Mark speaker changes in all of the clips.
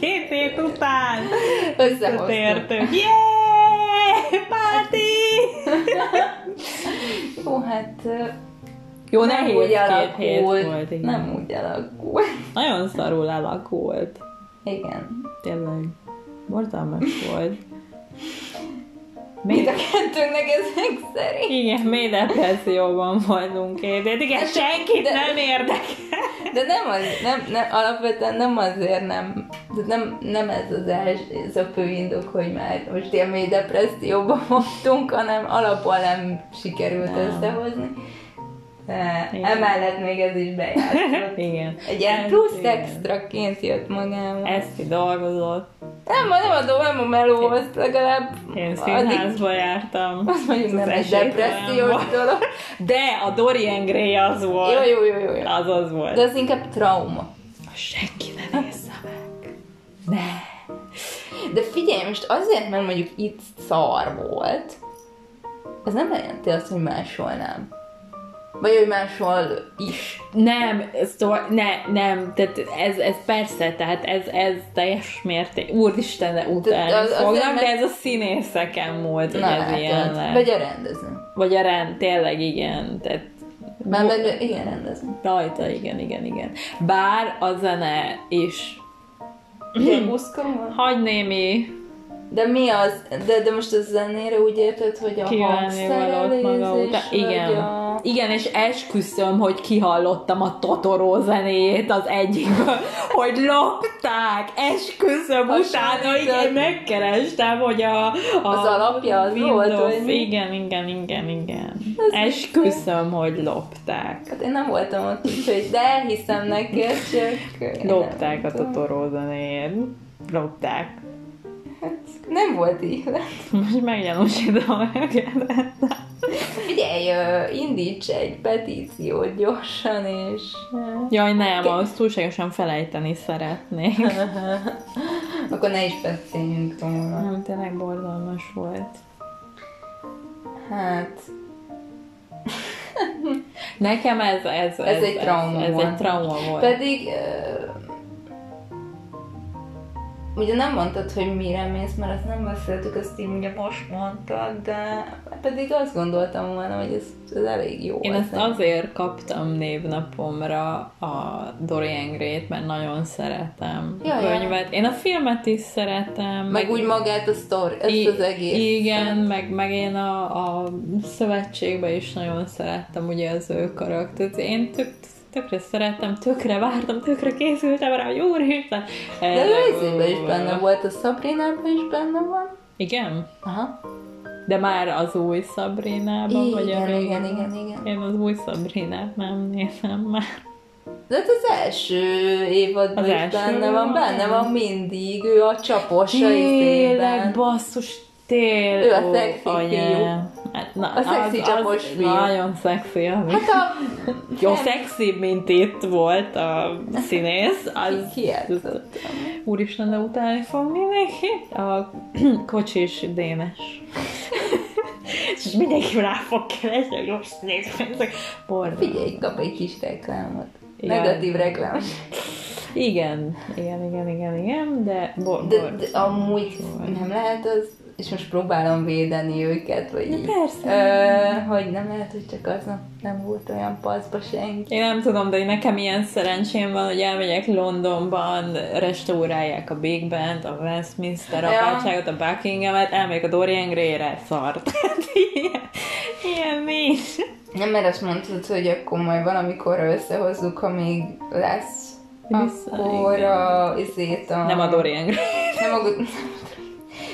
Speaker 1: két hét után
Speaker 2: Összehoztuk.
Speaker 1: Yeah! Party!
Speaker 2: Jó, hát
Speaker 1: Jó,
Speaker 2: nem
Speaker 1: nehéz
Speaker 2: úgy
Speaker 1: két
Speaker 2: alakult,
Speaker 1: hét volt. Igen.
Speaker 2: nem úgy alakult.
Speaker 1: Nagyon szarul alakult.
Speaker 2: Igen.
Speaker 1: Tényleg. Borzalmas volt.
Speaker 2: Mind a kettőnknek ezek szerint.
Speaker 1: igen, mély depresszióban két hét. Igen, senkit
Speaker 2: de-
Speaker 1: nem érdekel.
Speaker 2: De nem, az, nem, nem, alapvetően nem azért nem, de nem, nem ez az els, ez a fő indok, hogy már most ilyen mély depresszióban voltunk, hanem alapból nem sikerült
Speaker 1: Nem.
Speaker 2: összehozni. De
Speaker 1: Igen.
Speaker 2: emellett még ez is bejátszott.
Speaker 1: Igen.
Speaker 2: Egy ilyen plusz
Speaker 1: igen.
Speaker 2: extraként jött magával.
Speaker 1: Eszti dolgozott.
Speaker 2: Nem, nem adom, nem a meló, azt legalább
Speaker 1: Én
Speaker 2: addig,
Speaker 1: színházba jártam.
Speaker 2: azt mondjuk nem
Speaker 1: Az
Speaker 2: egy depressziós
Speaker 1: volt.
Speaker 2: dolog.
Speaker 1: De a Dorian Gray az volt.
Speaker 2: Jó, jó, jó, jó. jó.
Speaker 1: Az az volt.
Speaker 2: De az inkább trauma.
Speaker 1: Senki ne nézze meg. Ne.
Speaker 2: De figyelj, most azért, mert mondjuk itt szar volt, ez nem jelenti azt, hogy máshol nem. Vagy hogy máshol is.
Speaker 1: Nem, szóval, ne, nem, tehát ez, ez persze, tehát ez, ez teljes mérték, úristen, de utálni fognak, de ez a színészeken múlt, hogy
Speaker 2: Na,
Speaker 1: ez ilyen
Speaker 2: látod.
Speaker 1: lett.
Speaker 2: Vagy a rendező.
Speaker 1: Vagy a rend, tényleg igen, tehát
Speaker 2: Már meg, igen, rendező.
Speaker 1: rajta, igen, igen, igen. Bár a zene is
Speaker 2: Ugye buszka van?
Speaker 1: hagy némi
Speaker 2: De mi az? De, de most a zenére úgy érted, hogy a
Speaker 1: valót maga
Speaker 2: hangszerelés,
Speaker 1: után. Igen.
Speaker 2: A...
Speaker 1: Igen, és esküszöm, hogy kihallottam a Totoró zenéjét az egyikből, hogy lopták, esküszöm, utána így én megkerestem, hogy a, a
Speaker 2: Az alapja az
Speaker 1: Windows-
Speaker 2: volt, vagy?
Speaker 1: Igen, igen, igen, igen.
Speaker 2: Az
Speaker 1: Esküszöm, hogy lopták.
Speaker 2: Hát én nem voltam ott, úgyhogy de elhiszem neked, csak...
Speaker 1: Lopták a. Totoró zenéjét. Lopták.
Speaker 2: Hát nem volt így.
Speaker 1: Most meggyanúsítom őket.
Speaker 2: Figyelj, indíts egy petíciót gyorsan, és...
Speaker 1: Jaj, nem, azt túlságosan felejteni szeretnék.
Speaker 2: Akkor ne is beszéljünk róla.
Speaker 1: Nem, tényleg borzalmas volt.
Speaker 2: Hát,
Speaker 1: Nekem ez, ez,
Speaker 2: Ez egy trauma
Speaker 1: ez, ez
Speaker 2: volt.
Speaker 1: egy trauma volt.
Speaker 2: pedig... Ugye nem mondtad, hogy mire mész, mert azt nem beszéltük, azt így ugye most mondtad, de pedig azt gondoltam volna, hogy ez, ez elég jó.
Speaker 1: Én ezt azért kaptam névnapomra a Dorian Gray-t, mert nagyon szeretem a
Speaker 2: Ja, ja.
Speaker 1: könyvet. Én a filmet is szeretem.
Speaker 2: Meg úgy magát a sztori, ezt
Speaker 1: I-
Speaker 2: az egész.
Speaker 1: Igen, meg, meg én a, a szövetségbe is nagyon szerettem ugye az ő karaktert. Én tök, tökre szerettem, tökre vártam, tökre készültem rá, hogy úristen.
Speaker 2: De ő részében is benne volt, a Szabrinában is benne van.
Speaker 1: Igen?
Speaker 2: Aha.
Speaker 1: De már az új Szabrinában, vagy a
Speaker 2: Igen, igen, igen, igen.
Speaker 1: Én az új Szabrinát nem nézem már.
Speaker 2: De hát az első évadban
Speaker 1: Az
Speaker 2: is
Speaker 1: első
Speaker 2: benne van, benne van mindig, ő a csapos a
Speaker 1: Tényleg,
Speaker 2: izében.
Speaker 1: basszus, tél.
Speaker 2: Ő a
Speaker 1: ó,
Speaker 2: szexi fiú.
Speaker 1: Hát, na,
Speaker 2: A szexi
Speaker 1: az,
Speaker 2: csapos fiú.
Speaker 1: Nagyon szexi, ami.
Speaker 2: Hát a...
Speaker 1: Jó, szexi, mint itt volt a színész. Az,
Speaker 2: Ki játszott?
Speaker 1: Úristen, de utálni fog mindenki. A kocsis Dénes. És mindenki rá fog keresni, hogy most. Borzalmas.
Speaker 2: Figyelj, kap egy kis reklámot.
Speaker 1: Igen.
Speaker 2: Negatív reklám.
Speaker 1: Igen, igen, igen, igen, igen, de, bo-
Speaker 2: De, de amúgy nem lehet az, és most próbálom védeni őket, vagy így,
Speaker 1: persze.
Speaker 2: Ö, hogy nem lehet, hogy csak az nem volt olyan paszba senki.
Speaker 1: Én nem tudom, de nekem ilyen szerencsém van, hogy elmegyek Londonban, restaurálják a Big Band, a Westminster
Speaker 2: Ja.
Speaker 1: apátságot, a Buckinghamet, elmegyek a Dorian Gray-re, szart. ilyen, ilyen nincs.
Speaker 2: Nem, mert azt mondtad, hogy akkor majd valamikor összehozzuk, ha még lesz,
Speaker 1: Vissza,
Speaker 2: akkor
Speaker 1: igen.
Speaker 2: a, izét a...
Speaker 1: Nem a Dorian Gray.
Speaker 2: Nem a...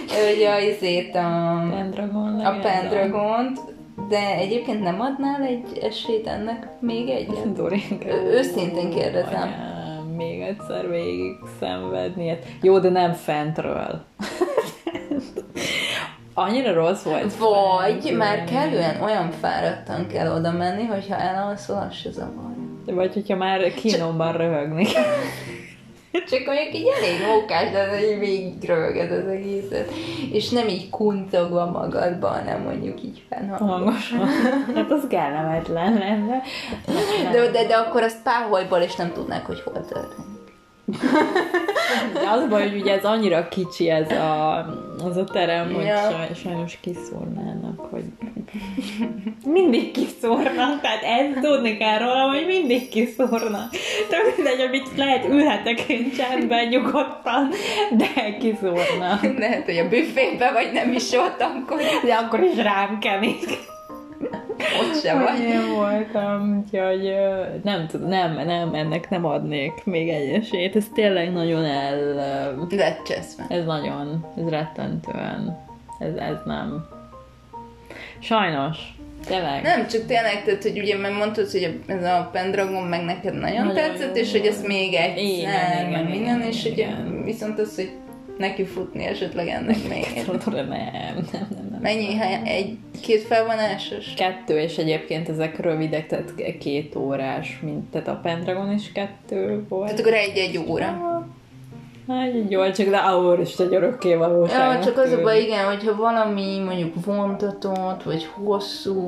Speaker 2: Hogy a izét a...
Speaker 1: Pendragon.
Speaker 2: A Pendragont, de egyébként nem adnál egy esélyt ennek még egyet? Ö- őszintén kérdezem.
Speaker 1: Anyám, még egyszer végig szenvedni. Hát Jó, de nem fentről. Annyira rossz volt.
Speaker 2: Vagy
Speaker 1: fentről.
Speaker 2: már kellően olyan fáradtan kell oda menni, hogyha elalszol, az se zavarja.
Speaker 1: Vagy hogyha már kínomban röhögni.
Speaker 2: Csak mondjuk így elég mókás, de az így végig röhöged az egészet. És nem így kuncogva magadban, hanem mondjuk így fennhangosan.
Speaker 1: Hangosan. Hát az kellemetlen lenne.
Speaker 2: De, de, de akkor azt páholyból is nem tudnák, hogy hol történik.
Speaker 1: De az baj, hogy ugye ez annyira kicsi ez a, az a terem, hogy
Speaker 2: Ja.
Speaker 1: saj, sajnos kiszúrnának, hogy mindig kiszúrnak, tehát ezt tudni kell róla, hogy mindig kiszúrnak. Tök mindegy, amit lehet, ülhetek én csendben, nyugodtan, de kiszúrnak.
Speaker 2: Lehet, hogy a büfébe vagy nem is ott, akkor
Speaker 1: De akkor is rám kenik.
Speaker 2: Ott se vagy.
Speaker 1: én voltam, úgyhogy nem tudom, nem, nem, ennek nem adnék még egy esélyt. Ez tényleg nagyon el... ö,
Speaker 2: Lecseszve.
Speaker 1: Ez nagyon, ez rettentően, ez, ez nem. Sajnos, tényleg.
Speaker 2: Nem, csak tényleg, tehát, hogy ugye mert mondtad, hogy ez a Pendragon meg neked nagyon,
Speaker 1: Nagyon
Speaker 2: tetszett,
Speaker 1: jó
Speaker 2: és hogy ezt még egyszer,
Speaker 1: Igen, igen,
Speaker 2: meg minden,
Speaker 1: igen,
Speaker 2: és ugye
Speaker 1: igen.
Speaker 2: viszont az, hogy neki futni esetleg ennek még.
Speaker 1: Tudod, nem, nem, nem, nem.
Speaker 2: Mennyi? hely- Egy, két felvonásos?
Speaker 1: Kettő, és egyébként ezek rövidek, tehát két órás, mint, tehát a Pendragon is kettő volt.
Speaker 2: Tehát akkor egy-egy óra.
Speaker 1: Hát, így jól, csak de egy örökké valóság.
Speaker 2: Ja, csak az a baj, igen, hogyha valami mondjuk vontatott, vagy hosszú,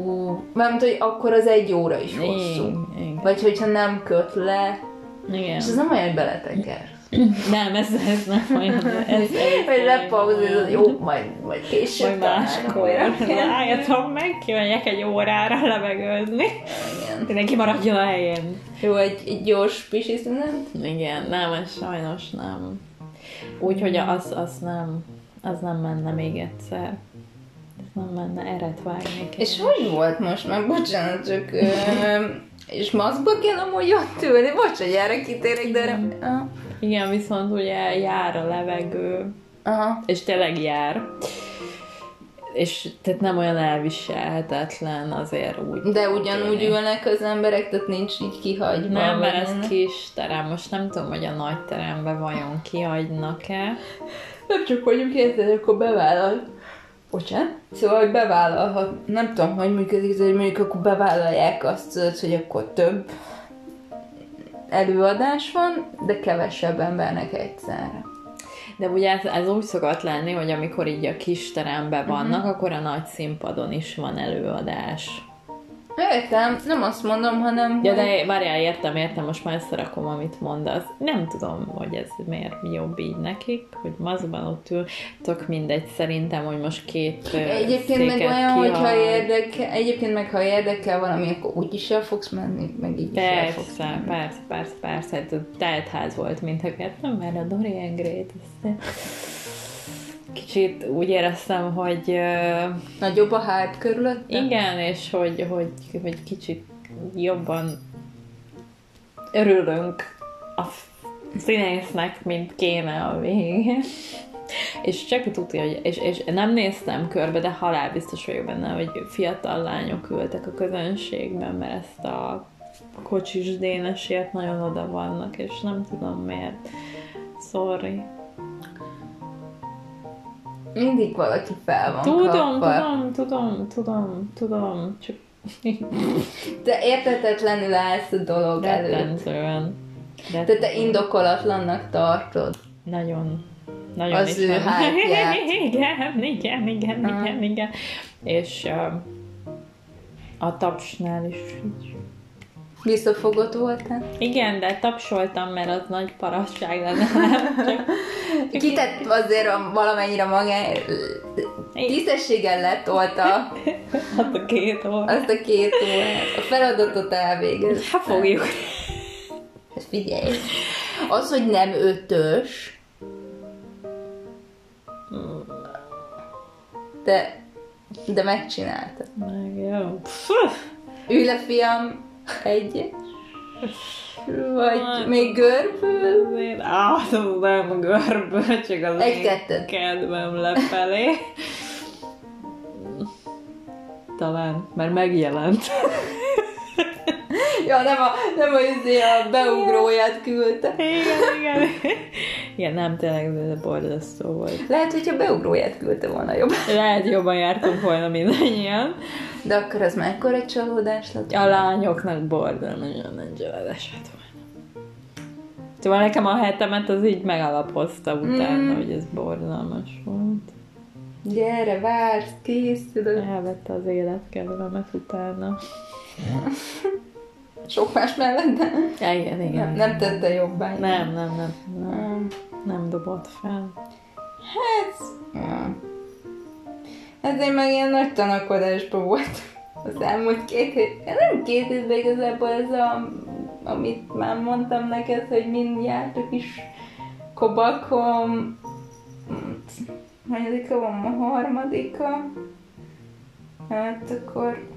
Speaker 2: mármint, hogy akkor az egy óra is hosszú.
Speaker 1: Igen,
Speaker 2: Vagy hogyha nem köt le,
Speaker 1: igen.
Speaker 2: és ez nem olyan, hogy beleteker.
Speaker 1: Nem, ez, ez nem olyan. Ez,
Speaker 2: Vagy lepauzizod, jó, majd, majd később
Speaker 1: Majd máskor. Rájöttem meg, kimegyek egy órára levegőzni.
Speaker 2: Igen.
Speaker 1: Mindenki maradjon a helyén.
Speaker 2: Jó, egy, egy gyors pisi szünet.
Speaker 1: Igen, nem, ez sajnos nem. Úgyhogy az, az nem, az nem menne még egyszer. Ez nem menne, eret vágnék.
Speaker 2: És hogy volt most már? Bocsánat, csak... És maszkba kell amúgy ott ülni? Bocs, hogy erre kitérek, de... erre- Aha.
Speaker 1: Igen, viszont ugye jár a levegő,
Speaker 2: Aha.
Speaker 1: és tényleg jár. És tehát nem olyan elviselhetetlen azért úgy.
Speaker 2: De ugyanúgy
Speaker 1: tűnik.
Speaker 2: ülnek az emberek, tehát nincs így kihagyva.
Speaker 1: Nem, mert ez
Speaker 2: ennek.
Speaker 1: kis terem. Most nem tudom, hogy a nagy teremben vajon kihagynak-e.
Speaker 2: Nem csak mondjuk érted, akkor bevállal. Bocsánat? Szóval, hogy bevállalhat, nem tudom, hogy működik, de hogy mondjuk akkor bevállalják azt, hogy akkor több előadás van, de kevesebb embernek egyszerre.
Speaker 1: De ugye ez, ez úgy szokott lenni, hogy amikor így a kis teremben vannak, uh-huh. akkor a nagy színpadon is van előadás.
Speaker 2: Értem, nem azt mondom, hanem...
Speaker 1: Ja, de várjál, értem, értem, most már összerakom, amit mondasz. Nem tudom, hogy ez miért jobb így nekik, hogy mazban ott ül. Tök mindegy, szerintem, hogy most két
Speaker 2: Egyébként meg olyan, hogyha
Speaker 1: kihagy.
Speaker 2: érdekel, egyébként meg ha érdekel valami, akkor úgy is el fogsz menni, meg így is el fogsz
Speaker 1: Persze,
Speaker 2: menni.
Speaker 1: persze, persze, persze, hát teltház volt mind a kettő, mert a Dorian Gray-t ezt kicsit úgy éreztem, hogy
Speaker 2: Nagyobb a hype körülött?
Speaker 1: igen, és hogy, hogy, hogy kicsit jobban örülünk a színésznek, mint kéne a végén. És csak tudja, hogy és, és nem néztem körbe, de halál biztos vagyok benne, hogy fiatal lányok ültek a közönségben, mert ezt a kocsis dénesért nagyon oda vannak, és nem tudom miért. Sorry.
Speaker 2: Mindig valaki fel van
Speaker 1: Tudom,
Speaker 2: kapva.
Speaker 1: tudom, tudom, tudom, tudom, csak
Speaker 2: Te értetetlenül állsz a dolog előtt. De te indokolatlannak tartod.
Speaker 1: Nagyon, nagyon
Speaker 2: Az ő hype-ját.
Speaker 1: igen, igen, igen,
Speaker 2: Ah.
Speaker 1: igen, igen. És uh, a tapsnál is így.
Speaker 2: Visszafogott voltál?
Speaker 1: Igen, de tapsoltam, mert az nagy parasság lenne. Csak,
Speaker 2: Kitett azért a, valamennyire magáért. Tisztességgel letolta
Speaker 1: Hát a két óra.
Speaker 2: azt a két órát. A feladatot elvégezte.
Speaker 1: Hát fogjuk.
Speaker 2: Hát figyelj. Az, hogy nem ötös, de, de megcsinálta.
Speaker 1: Meg jó.
Speaker 2: Ülj le, fiam, egyes. Vagy
Speaker 1: Hát.
Speaker 2: még görbül.
Speaker 1: Azért, tudom, a görből, csak az
Speaker 2: Egy kettőt.
Speaker 1: kedvem lefelé. Talán, mert megjelent.
Speaker 2: Ja, nem a, nem a, izé a beugróját küldte.
Speaker 1: Igen, igen. Igen, nem, tényleg borzasztó volt.
Speaker 2: Lehet, hogyha beugróját küldte volna jobb.
Speaker 1: Lehet jobban jártunk volna mindannyian.
Speaker 2: De akkor ez mekkora csalódás lett?
Speaker 1: A lányoknak borzal nagyon nagy családás lett volna. Szóval nekem a hetemet az így megalapozta utána,
Speaker 2: Mm.
Speaker 1: hogy ez borzalmas volt.
Speaker 2: Gyere, vársz, készülök.
Speaker 1: Elvette az életkedvemet utána.
Speaker 2: sok más mellett, de
Speaker 1: Igen, igen.
Speaker 2: nem, nem tette jobbá.
Speaker 1: Nem, nem, nem, nem,
Speaker 2: Nem.
Speaker 1: nem dobott fel.
Speaker 2: Hát, ja. Hát én meg ilyen nagy tanakodásban volt az elmúlt két hét. Nem két hétben igazából ez a, amit már mondtam neked, hogy mind járt a kis kobakom. Hanyadika van ma harmadika? Hát akkor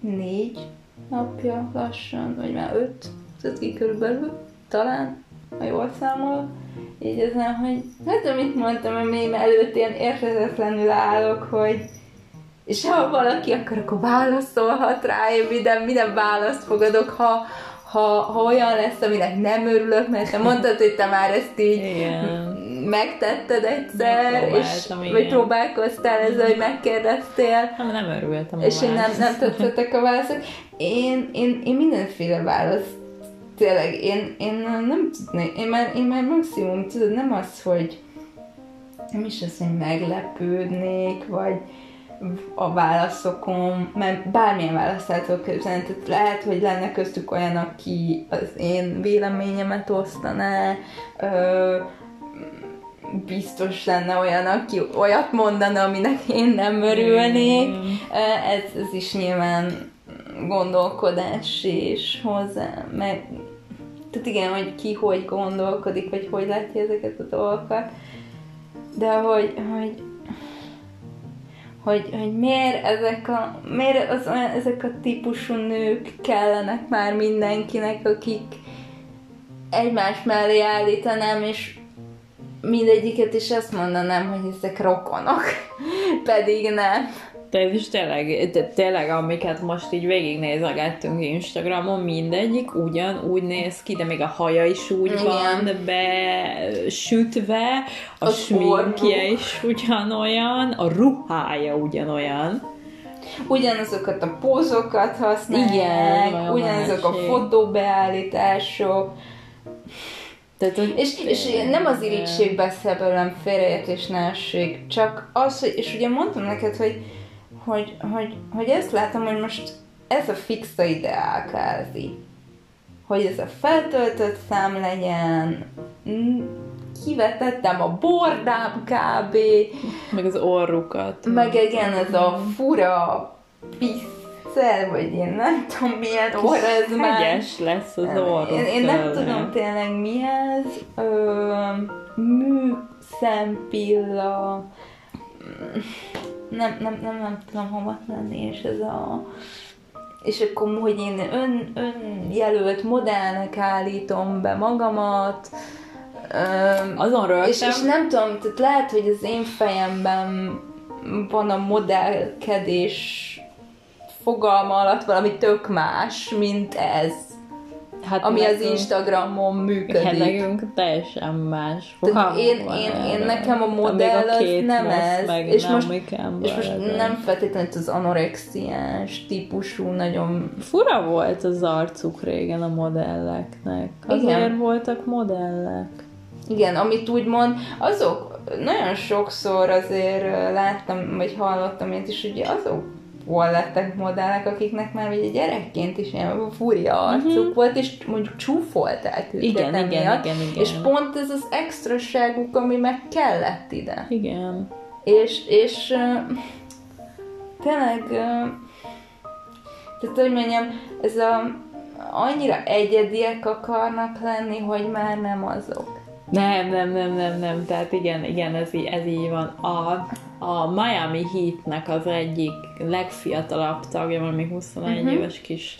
Speaker 2: négy napja lassan, vagy már öt, tehát ki körülbelül, talán, ha jól számolok. Így ezen, hogy hát amit mondtam, a mém előtt ilyen érthetetlenül állok, hogy és ha valaki akar, akkor válaszolhat rá, én minden, minden választ fogadok, ha, ha, ha olyan lesz, aminek nem örülök, mert te mondtad, hogy te már ezt így
Speaker 1: Igen.
Speaker 2: megtetted egyszer, és,
Speaker 1: Megpróbáltam,
Speaker 2: vagy
Speaker 1: igen.
Speaker 2: próbálkoztál ezzel, hogy megkérdeztél,
Speaker 1: Nem, nem örültem
Speaker 2: és én nem, nem tetszettek a válaszok. Én, én, én mindenféle választ tényleg, én, én nem tudnék, én már, én már maximum, tudod, nem az, hogy nem is az, hogy meglepődnék, vagy a válaszokon, mert bármilyen választ el tudok képzelni, tehát lehet, hogy lenne köztük olyan, aki az én véleményemet osztaná, ö, biztos lenne olyan, aki olyat mondana, aminek én nem örülnék.
Speaker 1: Mm.
Speaker 2: Ez, ez is nyilván gondolkodás és hozzá, meg tehát igen, hogy ki hogy gondolkodik, vagy hogy látja ezeket a dolgokat, de hogy, hogy hogy, hogy miért ezek a, miért az olyan, ezek a típusú nők kellenek már mindenkinek, akik egymás mellé állítanám, és mindegyiket is azt mondanám, hogy ezek rokonok, pedig nem.
Speaker 1: Ez is tényleg, de tényleg, amiket most így végignézegettünk Instagramon, mindegyik ugyanúgy néz ki, de még a haja is úgy
Speaker 2: Igen.
Speaker 1: van besütve, a
Speaker 2: Az
Speaker 1: sminkje is ugyanolyan, a ruhája ugyanolyan.
Speaker 2: Ugyanazokat a pózokat használják,
Speaker 1: Igen,
Speaker 2: ugyanazok a fotóbeállítások,
Speaker 1: Tehát, hogy
Speaker 2: És, és nem az irítség beszél belőlem félreértés csak az, hogy, és ugye mondtam neked, hogy, hogy, hogy, hogy ezt látom, hogy most ez a fixa ideál kázi. Hogy ez a feltöltött szám legyen, mm, kivetettem a bordám kb.
Speaker 1: meg az orrukat.
Speaker 2: Meg igen, ez a fura pisszel, vagy én nem tudom milyen orra ez már.
Speaker 1: Hegyes lesz az orruk.
Speaker 2: Én, én nem tudom tényleg mi ez. Ö, mű, szempilla. Nem, nem, nem, nem tudom hova tenni, és ez a... És akkor, hogy én ön, önjelölt modellnek állítom be magamat, Öm,
Speaker 1: Azon
Speaker 2: és, és nem tudom, tehát lehet, hogy az én fejemben van a modellkedés fogalma alatt valami tök más, mint ez,
Speaker 1: hát
Speaker 2: ami az Instagramon működik.
Speaker 1: Hát nekünk teljesen más.
Speaker 2: Tehát
Speaker 1: fogalmunk
Speaker 2: én,
Speaker 1: van
Speaker 2: én, én nekem a modell az
Speaker 1: Kate
Speaker 2: nem ez, és
Speaker 1: nem
Speaker 2: most, és most nem feltétlenül az anorexiás típusú, nagyon
Speaker 1: Fura volt az arcuk régen a modelleknek.
Speaker 2: Igen.
Speaker 1: Azért voltak modellek.
Speaker 2: Igen, amit úgy mond, azok nagyon sokszor azért láttam, vagy hallottam én is, hogy lettek modellek, akiknek már ugye gyerekként is ilyen fúria arcuk volt, és mondjuk csúfolták őket
Speaker 1: Mhm. Igen, igen,
Speaker 2: emiatt.
Speaker 1: igen, igen.
Speaker 2: És pont ez az extraságuk, ami meg kellett ide.
Speaker 1: Igen.
Speaker 2: És, és tényleg, tehát hogy mondjam, ez a annyira egyediek akarnak lenni, hogy már nem azok.
Speaker 1: Nem, nem, nem, nem, nem. Tehát igen, igen, ez, így- ez így van. A, a Miami Heatnek az egyik legfiatalabb tagja, valami 21
Speaker 2: Mhm.
Speaker 1: uh-huh. éves kis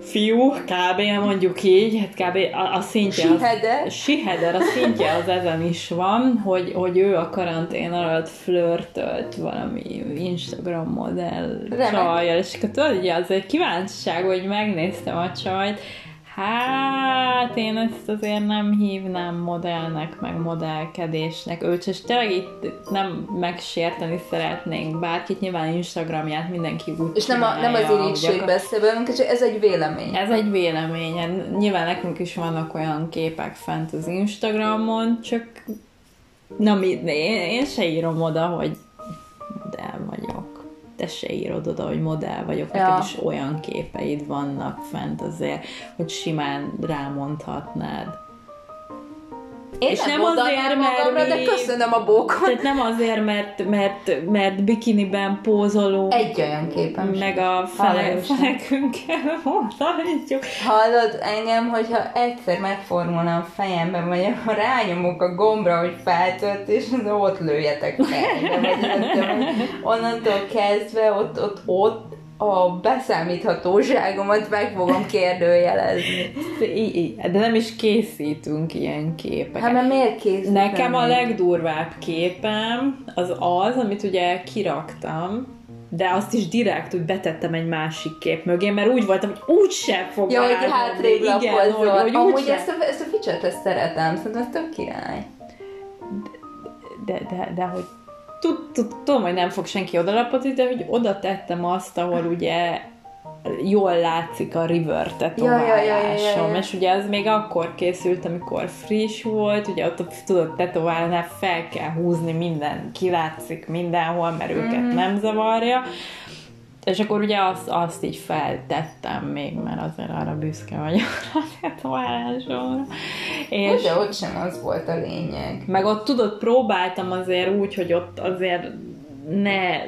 Speaker 1: fiú, kb. mondjuk így, hát kb. a, a szintje az,
Speaker 2: Siheder.
Speaker 1: Siheder, a szintje az ezen is van, hogy, hogy ő a karantén alatt flörtölt valami Instagram modell
Speaker 2: Remek.
Speaker 1: csajjal, és akkor tudod, ugye az egy kíváncsiság, hogy megnéztem a csajt, Hát én ezt azért nem hívnám modellnek, meg modellkedésnek. Ő és tényleg itt nem megsérteni szeretnénk bárkit, nyilván Instagramját mindenki úgy
Speaker 2: És nem, a, nem az
Speaker 1: csinálja,
Speaker 2: irítség
Speaker 1: gyakor-
Speaker 2: beszél belőlünk, csak ez egy vélemény.
Speaker 1: ez egy vélemény. Nyilván nekünk is vannak olyan képek fent az Instagramon, csak na mi, én, én se írom oda, hogy. Te se írod oda, hogy modell vagyok,
Speaker 2: Ja.
Speaker 1: neked is olyan képeid vannak fent azért, hogy simán rámondhatnád.
Speaker 2: Én
Speaker 1: És
Speaker 2: nem,
Speaker 1: nem azért, mert
Speaker 2: magamra, de
Speaker 1: mi-
Speaker 2: köszönöm a bókot.
Speaker 1: Tehát nem azért, mert, mert, mert bikiniben pózolunk,
Speaker 2: Egy olyan képem
Speaker 1: meg a fele, felekünkkel mondhatjuk.
Speaker 2: Hallod engem, hogyha egyszer megformulna a fejemben, vagy ha rányomok a gombra, hogy feltölt, és ott lőjetek fejbe, vagy onnantól kezdve ott, ott, ott a beszámíthatóságomat meg fogom kérdőjelezni.
Speaker 1: De nem is készítünk ilyen képeket.
Speaker 2: Hát mert miért készítem?
Speaker 1: Nekem a legdurvább képem az az, amit ugye kiraktam, de azt is direkt úgy betettem egy másik kép mögé, mert úgy voltam, hogy úgysem fog
Speaker 2: Ja, hogy hátrébb
Speaker 1: Igen, hogy, hogy
Speaker 2: Amúgy
Speaker 1: úgysem.
Speaker 2: ezt a, ezt a feature-t ezt szeretem, szerintem ez tök király.
Speaker 1: De, de, de hogy tud- tud- tudom, hogy nem fog senki odalapozni, de hogy oda tettem azt, ahol ugye jól látszik a river tetoválásom,
Speaker 2: Ja, ja, ja, ja, ja,
Speaker 1: és ugye az még akkor készült, amikor friss volt, ugye ott tudod tetoválnál fel kell húzni minden, kilátszik mindenhol, mert őket
Speaker 2: Mhm.
Speaker 1: nem zavarja, és akkor ugye azt, azt így feltettem még, mert azért arra büszke vagyok a tetoválásomra. És...
Speaker 2: De ott sem az volt a lényeg.
Speaker 1: Meg ott tudod, próbáltam azért úgy, hogy ott azért ne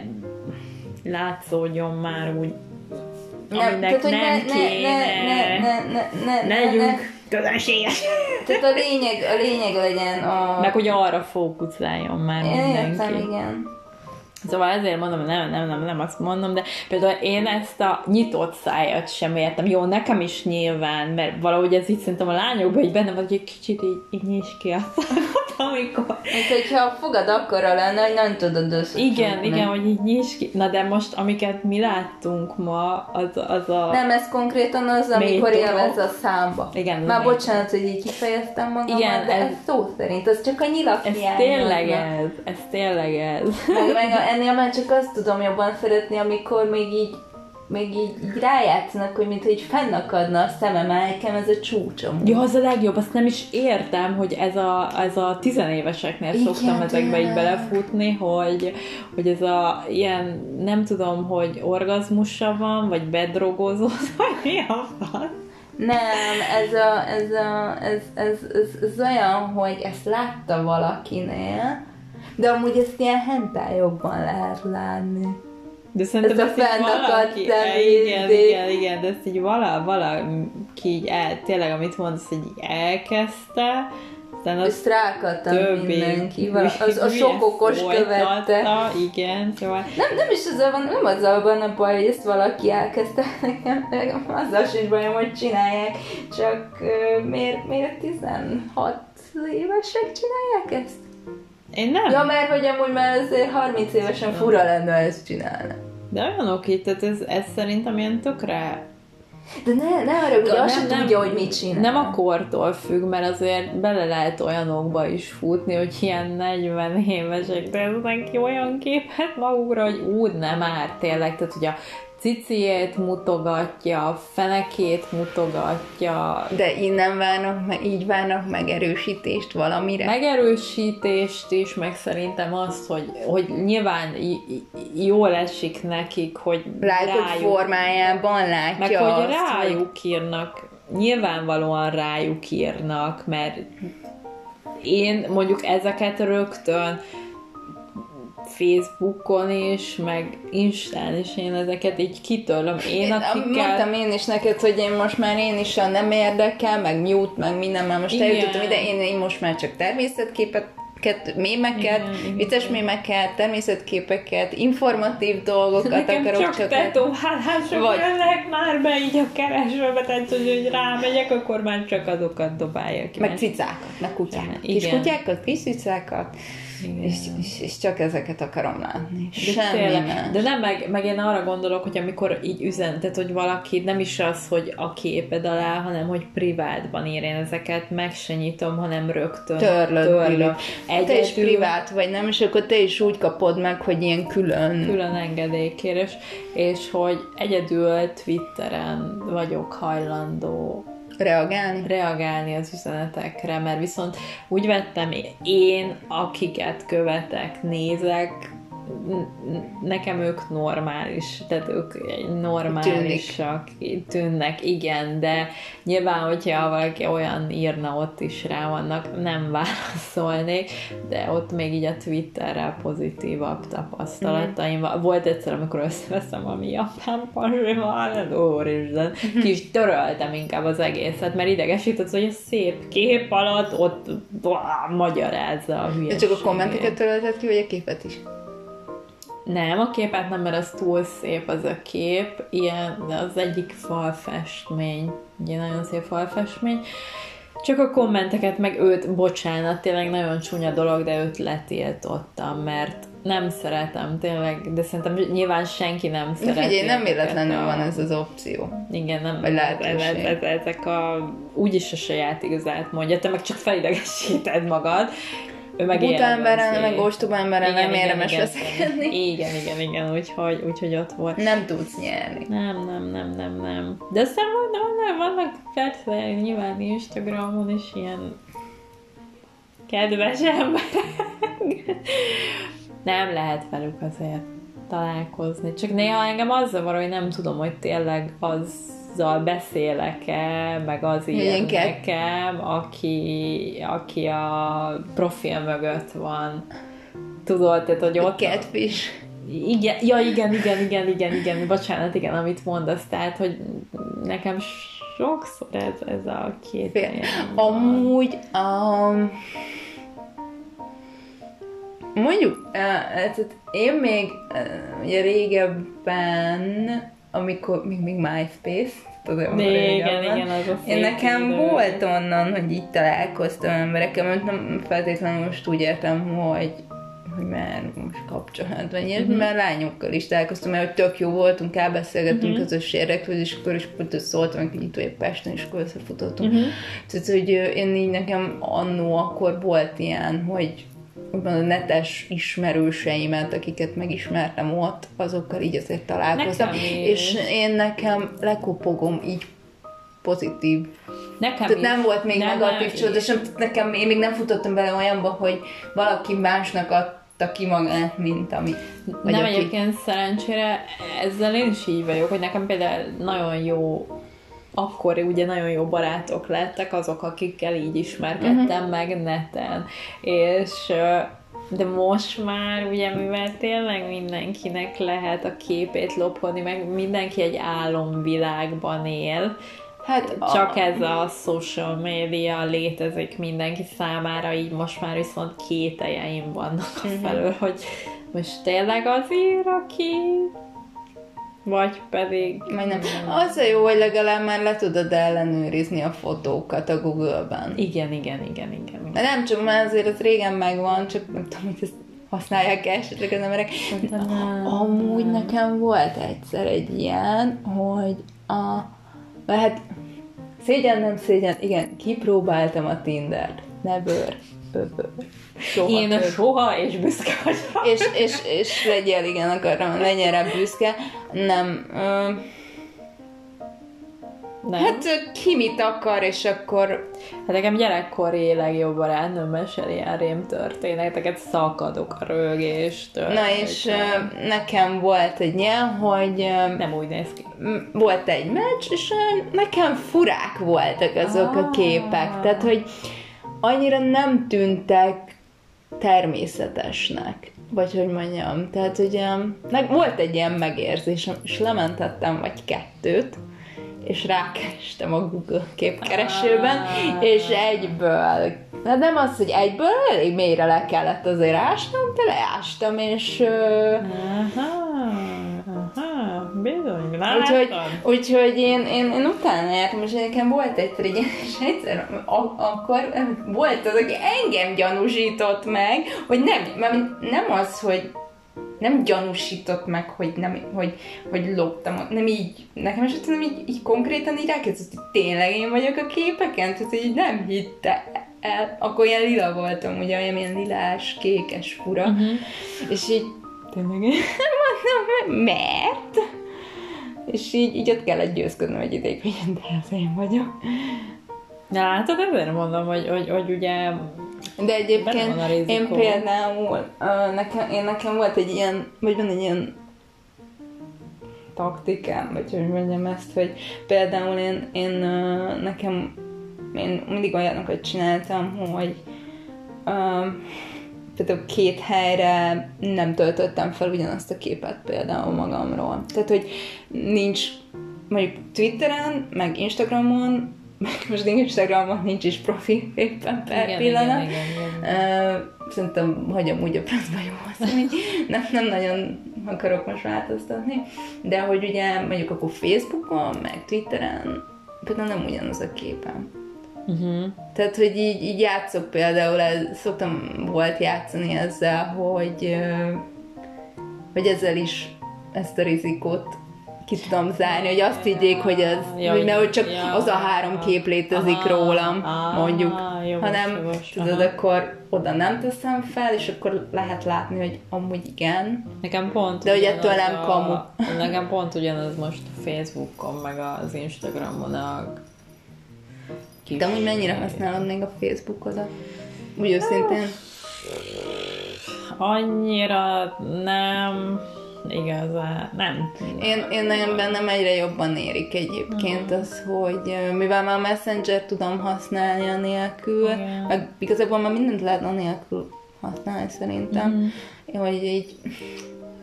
Speaker 1: látszódjon már úgy, aminek
Speaker 2: tehát, hogy
Speaker 1: nem
Speaker 2: ne,
Speaker 1: kéne.
Speaker 2: ne, ne, ne, ne, ne,
Speaker 1: ne
Speaker 2: ne,
Speaker 1: legyünk közönséges.
Speaker 2: Tehát a lényeg, a lényeg legyen a...
Speaker 1: Meg hogy arra fókuszáljon már
Speaker 2: Én
Speaker 1: mindenki.
Speaker 2: értem, igen.
Speaker 1: Szóval ezért mondom, nem, nem, nem, nem azt mondom, de például én ezt a nyitott szájat sem értem. Jó, nekem is nyilván, mert valahogy ez így szerintem a lányokban így benne van, hogy egy kicsit így, így nyis ki a szájat, amikor...
Speaker 2: Mint hogyha a fogad akkora lenne, hogy nem tudod összecsukni.
Speaker 1: Igen, igen, hogy így nyis ki. Na de most, amiket mi láttunk ma, az, az a...
Speaker 2: Nem, ez konkrétan az, amikor
Speaker 1: Mély
Speaker 2: élvez a számba.
Speaker 1: Igen,
Speaker 2: Már
Speaker 1: igen.
Speaker 2: bocsánat, hogy így kifejeztem magam,
Speaker 1: Igen,
Speaker 2: de
Speaker 1: ez-
Speaker 2: ez szó szerint, az csak a nyilak
Speaker 1: Ez tényleg ez, ez tényleg ez.
Speaker 2: Meg, meg a- ennél már csak azt tudom jobban szeretni, amikor még így még így, így rájátszanak, hogy mintha így fennakadna a szemem, nekem ez a csúcsom.
Speaker 1: Ja, az a legjobb, azt nem is értem, hogy ez a, ez a tizenéveseknél
Speaker 2: Igen,
Speaker 1: szoktam ezekbe így belefutni, hogy, hogy ez a ilyen, nem tudom, hogy orgazmusa van, vagy bedrogozó, vagy mi a fasz.
Speaker 2: Nem, ez, a, ez, a, ez, ez, ez, ez olyan, hogy ezt látta valakinél, de amúgy ezt ilyen hentályokban lehet látni.
Speaker 1: De szerintem
Speaker 2: Ez a fennakadt személy,
Speaker 1: igen, igen, igen, de ezt így vala, valaki így el, tényleg, amit mondasz, hogy így elkezdte, aztán az
Speaker 2: Ezt rákattam
Speaker 1: többi
Speaker 2: mindenki. vala- Az a sok okos követte.
Speaker 1: Igen, szóval
Speaker 2: Nem, nem is azzal van, nem azzal van a baj, hogy ezt valaki elkezdte nekem, meg azzal sincs bajom, hogy csinálják, csak uh, miért, miért 16 évesek csinálják ezt?
Speaker 1: Én nem.
Speaker 2: Ja, mert hogy amúgy már azért 30 évesen fura lenne, ha ezt csinálna.
Speaker 1: De olyanok itt, tehát ez, ez szerintem ilyen tökre...
Speaker 2: De ne, ne arra, hogy azt sem tudja, hogy mit csinál.
Speaker 1: Nem a kortól függ, mert azért bele lehet olyanokba is futni, hogy ilyen 40 évesek tesznek ki olyan képet magukra, hogy úgy nem már tényleg, tehát hogy a ciciét mutogatja, fenekét mutogatja,
Speaker 2: De innen várnak, meg, így várnak megerősítést valamire.
Speaker 1: megerősítést is, meg szerintem azt, hogy, hogy nyilván jól esik nekik, hogy
Speaker 2: Lájkok formájában látja
Speaker 1: meg hogy
Speaker 2: azt,
Speaker 1: rájuk írnak, nyilvánvalóan rájuk írnak, mert én mondjuk ezeket rögtön Facebookon is, meg Instán is én ezeket így kitörlöm. Én akikkel...
Speaker 2: Mondtam én is neked, hogy én most már én is a nem érdekel, meg mute, meg minden, már most
Speaker 1: Igen.
Speaker 2: eljutottam ide, én, én most már csak természetképet mémeket,
Speaker 1: Igen, igen.
Speaker 2: vicces mémeket, természetképeket, informatív dolgokat
Speaker 1: Nekem
Speaker 2: akarok
Speaker 1: csak
Speaker 2: csak
Speaker 1: tetoválások
Speaker 2: Vagy-
Speaker 1: jönnek már be így a keresőbe, tehát hogy, hogy rámegyek, akkor már csak azokat dobálja ki.
Speaker 2: meg cicákat, meg kutyákat.
Speaker 1: Igen.
Speaker 2: Kis kutyákat, kis cicákat,
Speaker 1: Igen.
Speaker 2: És, és, és, csak ezeket akarom látni.
Speaker 1: De,
Speaker 2: Semmi más.
Speaker 1: de nem, meg, meg én arra gondolok, hogy amikor így üzentet, hogy valaki nem is az, hogy a képed alá, hanem hogy privátban ír én ezeket, meg se nyitom, hanem rögtön
Speaker 2: Törlöd,
Speaker 1: törlöm.
Speaker 2: Te is
Speaker 1: Egyedül
Speaker 2: privát vagy, nem? És akkor te is úgy kapod meg, hogy ilyen külön.
Speaker 1: külön engedélykérés, és hogy egyedül Twitteren vagyok hajlandó
Speaker 2: reagálni.
Speaker 1: reagálni az üzenetekre, mert viszont úgy vettem én, akiket követek, nézek, nekem ők normális, tehát ők normálisak tűnik. tűnnek, igen, de nyilván, hogyha valaki olyan írna, ott is rá vannak, nem válaszolnék, de ott még így a Twitterrel pozitívabb tapasztalataim mm. Volt egyszer, amikor összeveszem valami japán pasival, úristen, ki is töröltem inkább az egészet, mert idegesített, hogy a szép kép alatt ott bá, magyarázza a hülyeséget.
Speaker 2: Csak a kommenteket törölted ki, vagy a képet is?
Speaker 1: Nem, a képet nem, mert az túl szép az a kép, ilyen, de az egyik falfestmény, ugye nagyon szép falfestmény, csak a kommenteket, meg őt, bocsánat, tényleg nagyon csúnya dolog, de őt letiltottam, mert nem szeretem tényleg, de szerintem nyilván senki nem szereti.
Speaker 2: Figyelj, nem véletlenül a... van ez az opció.
Speaker 1: Igen, nem. Vagy lehet, ez, ez, ez, ezek a, úgyis a saját igazát mondja, te meg csak felidegesíted magad,
Speaker 2: ő meg Buta emberen, meg ostoba emberen nem érdemes veszekedni.
Speaker 1: Igen, igen, igen, úgyhogy, úgyhogy ott volt.
Speaker 2: Nem tudsz nyerni.
Speaker 1: Nem, nem, nem, nem, nem. De aztán vannak, vannak persze nyilván Instagramon is ilyen kedves emberek. nem lehet velük azért találkozni. Csak néha engem az zavar, hogy nem tudom, hogy tényleg az azzal beszélek-e, meg az ilyen nekem, aki, aki a profil mögött van. Tudod, tehát, hogy ott...
Speaker 2: Catfish.
Speaker 1: Igen, ja, igen, igen, igen, igen, igen, bocsánat, igen, amit mondasz, tehát, hogy nekem sokszor ez, ez a két
Speaker 2: Amúgy, um, mondjuk, uh, én még uh, ugye régebben amikor még, még MySpace, tudom,
Speaker 1: még, igen, igen, az a
Speaker 2: Én nekem idő. volt onnan, hogy így találkoztam emberekkel, mert nem feltétlenül most úgy értem, hogy hogy már most kapcsolat, vagy ilyesmi, uh-huh. mert lányokkal is találkoztam, mert hogy tök jó voltunk, elbeszélgettünk uh-huh. közös érdekről, és akkor is pont szóltam, hogy itt vagy Pesten, és akkor összefutottunk. Uh-huh. Tehát, hogy én így nekem annó akkor volt ilyen, hogy netes ismerőseimet, akiket megismertem ott, azokkal így azért találkoztam. És én nekem lekopogom így pozitív.
Speaker 1: Nekem
Speaker 2: Tehát is. nem volt még nem, negatív és nekem, én még nem futottam bele olyanba, hogy valaki másnak adta ki magát, mint ami.
Speaker 1: Vagy nem aki... egyébként szerencsére ezzel én is így vagyok, hogy nekem például nagyon jó akkor ugye nagyon jó barátok lettek azok, akikkel így ismerkedtem uh-huh. meg neten. És de most már ugye, mivel tényleg mindenkinek lehet a képét lopni, meg mindenki egy álomvilágban él, Hát csak a... ez a social media létezik mindenki számára, így most már viszont kételjeim vannak uh-huh. felől, hogy most tényleg azért, aki vagy pedig...
Speaker 2: Vagy nem. Az a jó, hogy legalább már le tudod ellenőrizni a fotókat a Google-ben.
Speaker 1: Igen, igen, igen, igen. igen.
Speaker 2: De nem csak, mert azért az régen megvan, csak nem tudom, hogy ezt használják esetleg az emberek. Amúgy nekem volt egyszer egy ilyen, hogy a... Lehet, szégyen, nem szégyen, igen, kipróbáltam a Tindert. Never, ever.
Speaker 1: Soha Én több. soha, és büszke vagyok.
Speaker 2: És, és, és legyél, igen, akarom, legyen rá büszke. Nem. Ö, nem. Hát ki mit akar, és akkor...
Speaker 1: Hát nekem gyerekkori legjobb barátnőm mesél ilyen rém történeteket, szakadok a rögéstől.
Speaker 2: Na és uh, nekem volt egy ilyen, hogy... Uh,
Speaker 1: nem úgy néz ki.
Speaker 2: Volt egy meccs, és uh, nekem furák voltak azok ah. a képek. Tehát, hogy annyira nem tűntek természetesnek. Vagy hogy mondjam, tehát ugye volt egy ilyen megérzésem, és lementettem vagy kettőt, és rákerestem a Google képkeresőben, ah. és egyből, de nem az, hogy egyből elég mélyre le kellett azért ásnom, de leástam, és...
Speaker 1: Bizony, látom.
Speaker 2: Úgyhogy, úgyhogy én, én, én utána jártam, és nekem volt egyszer egy és egyszer a, akkor volt az, aki engem gyanúsított meg, hogy nem, nem az, hogy nem gyanúsított meg, hogy, nem, hogy, hogy loptam, nem így, nekem is nem így, így konkrétan így rákezdett, hogy tényleg én vagyok a képeken, tehát így nem hitte el. Akkor ilyen lila voltam, ugye, olyan ilyen lilás, kékes fura, uh-huh. és így tényleg mondom, mert? És így, így ott kellett győzködnöm egy ideig, hogy de az én vagyok.
Speaker 1: Na látod, ezért mondom, hogy, hogy, hogy ugye
Speaker 2: De egyébként én például, nekem, én nekem volt egy ilyen, vagy van egy ilyen taktikám, vagy hogy mondjam ezt, hogy például én, én nekem, én mindig olyanokat csináltam, hogy uh, például két helyre nem töltöttem fel ugyanazt a képet például magamról. Tehát, hogy nincs mondjuk Twitteren, meg Instagramon, meg most Instagramon nincs is profi éppen per
Speaker 1: Igen,
Speaker 2: pillanat.
Speaker 1: igen, igen, igen.
Speaker 2: Uh, szerintem hagyom úgy a francba jó hogy nem, nem nagyon akarok most változtatni, de hogy ugye mondjuk akkor Facebookon, meg Twitteren például nem ugyanaz a képem.
Speaker 1: Uh-huh.
Speaker 2: Tehát, hogy így, így játszok például, ez, szoktam volt játszani ezzel, hogy, hogy ezzel is ezt a rizikót ki tudom zárni, hogy azt higgyék, hogy ez,
Speaker 1: Ja,
Speaker 2: hogy nehogy csak
Speaker 1: ja,
Speaker 2: az a három kép létezik
Speaker 1: aha,
Speaker 2: rólam,
Speaker 1: aha,
Speaker 2: mondjuk,
Speaker 1: jogos,
Speaker 2: hanem
Speaker 1: jogos,
Speaker 2: tudod,
Speaker 1: aha.
Speaker 2: akkor oda nem teszem fel, és akkor lehet látni, hogy amúgy igen.
Speaker 1: Nekem pont
Speaker 2: De hogy ettől nem
Speaker 1: a,
Speaker 2: kamu.
Speaker 1: Nekem pont ugyanaz most a Facebookon, meg az Instagramon a kis...
Speaker 2: De amúgy mennyire használod még a Facebookodat? Úgy őszintén.
Speaker 1: Annyira nem igazán, nem.
Speaker 2: Én, én nagyon bennem egyre jobban érik egyébként az, hogy mivel már a Messenger tudom használni a nélkül,
Speaker 1: Igen.
Speaker 2: meg igazából már mindent lehet a nélkül használni szerintem,
Speaker 1: Mhm.
Speaker 2: hogy így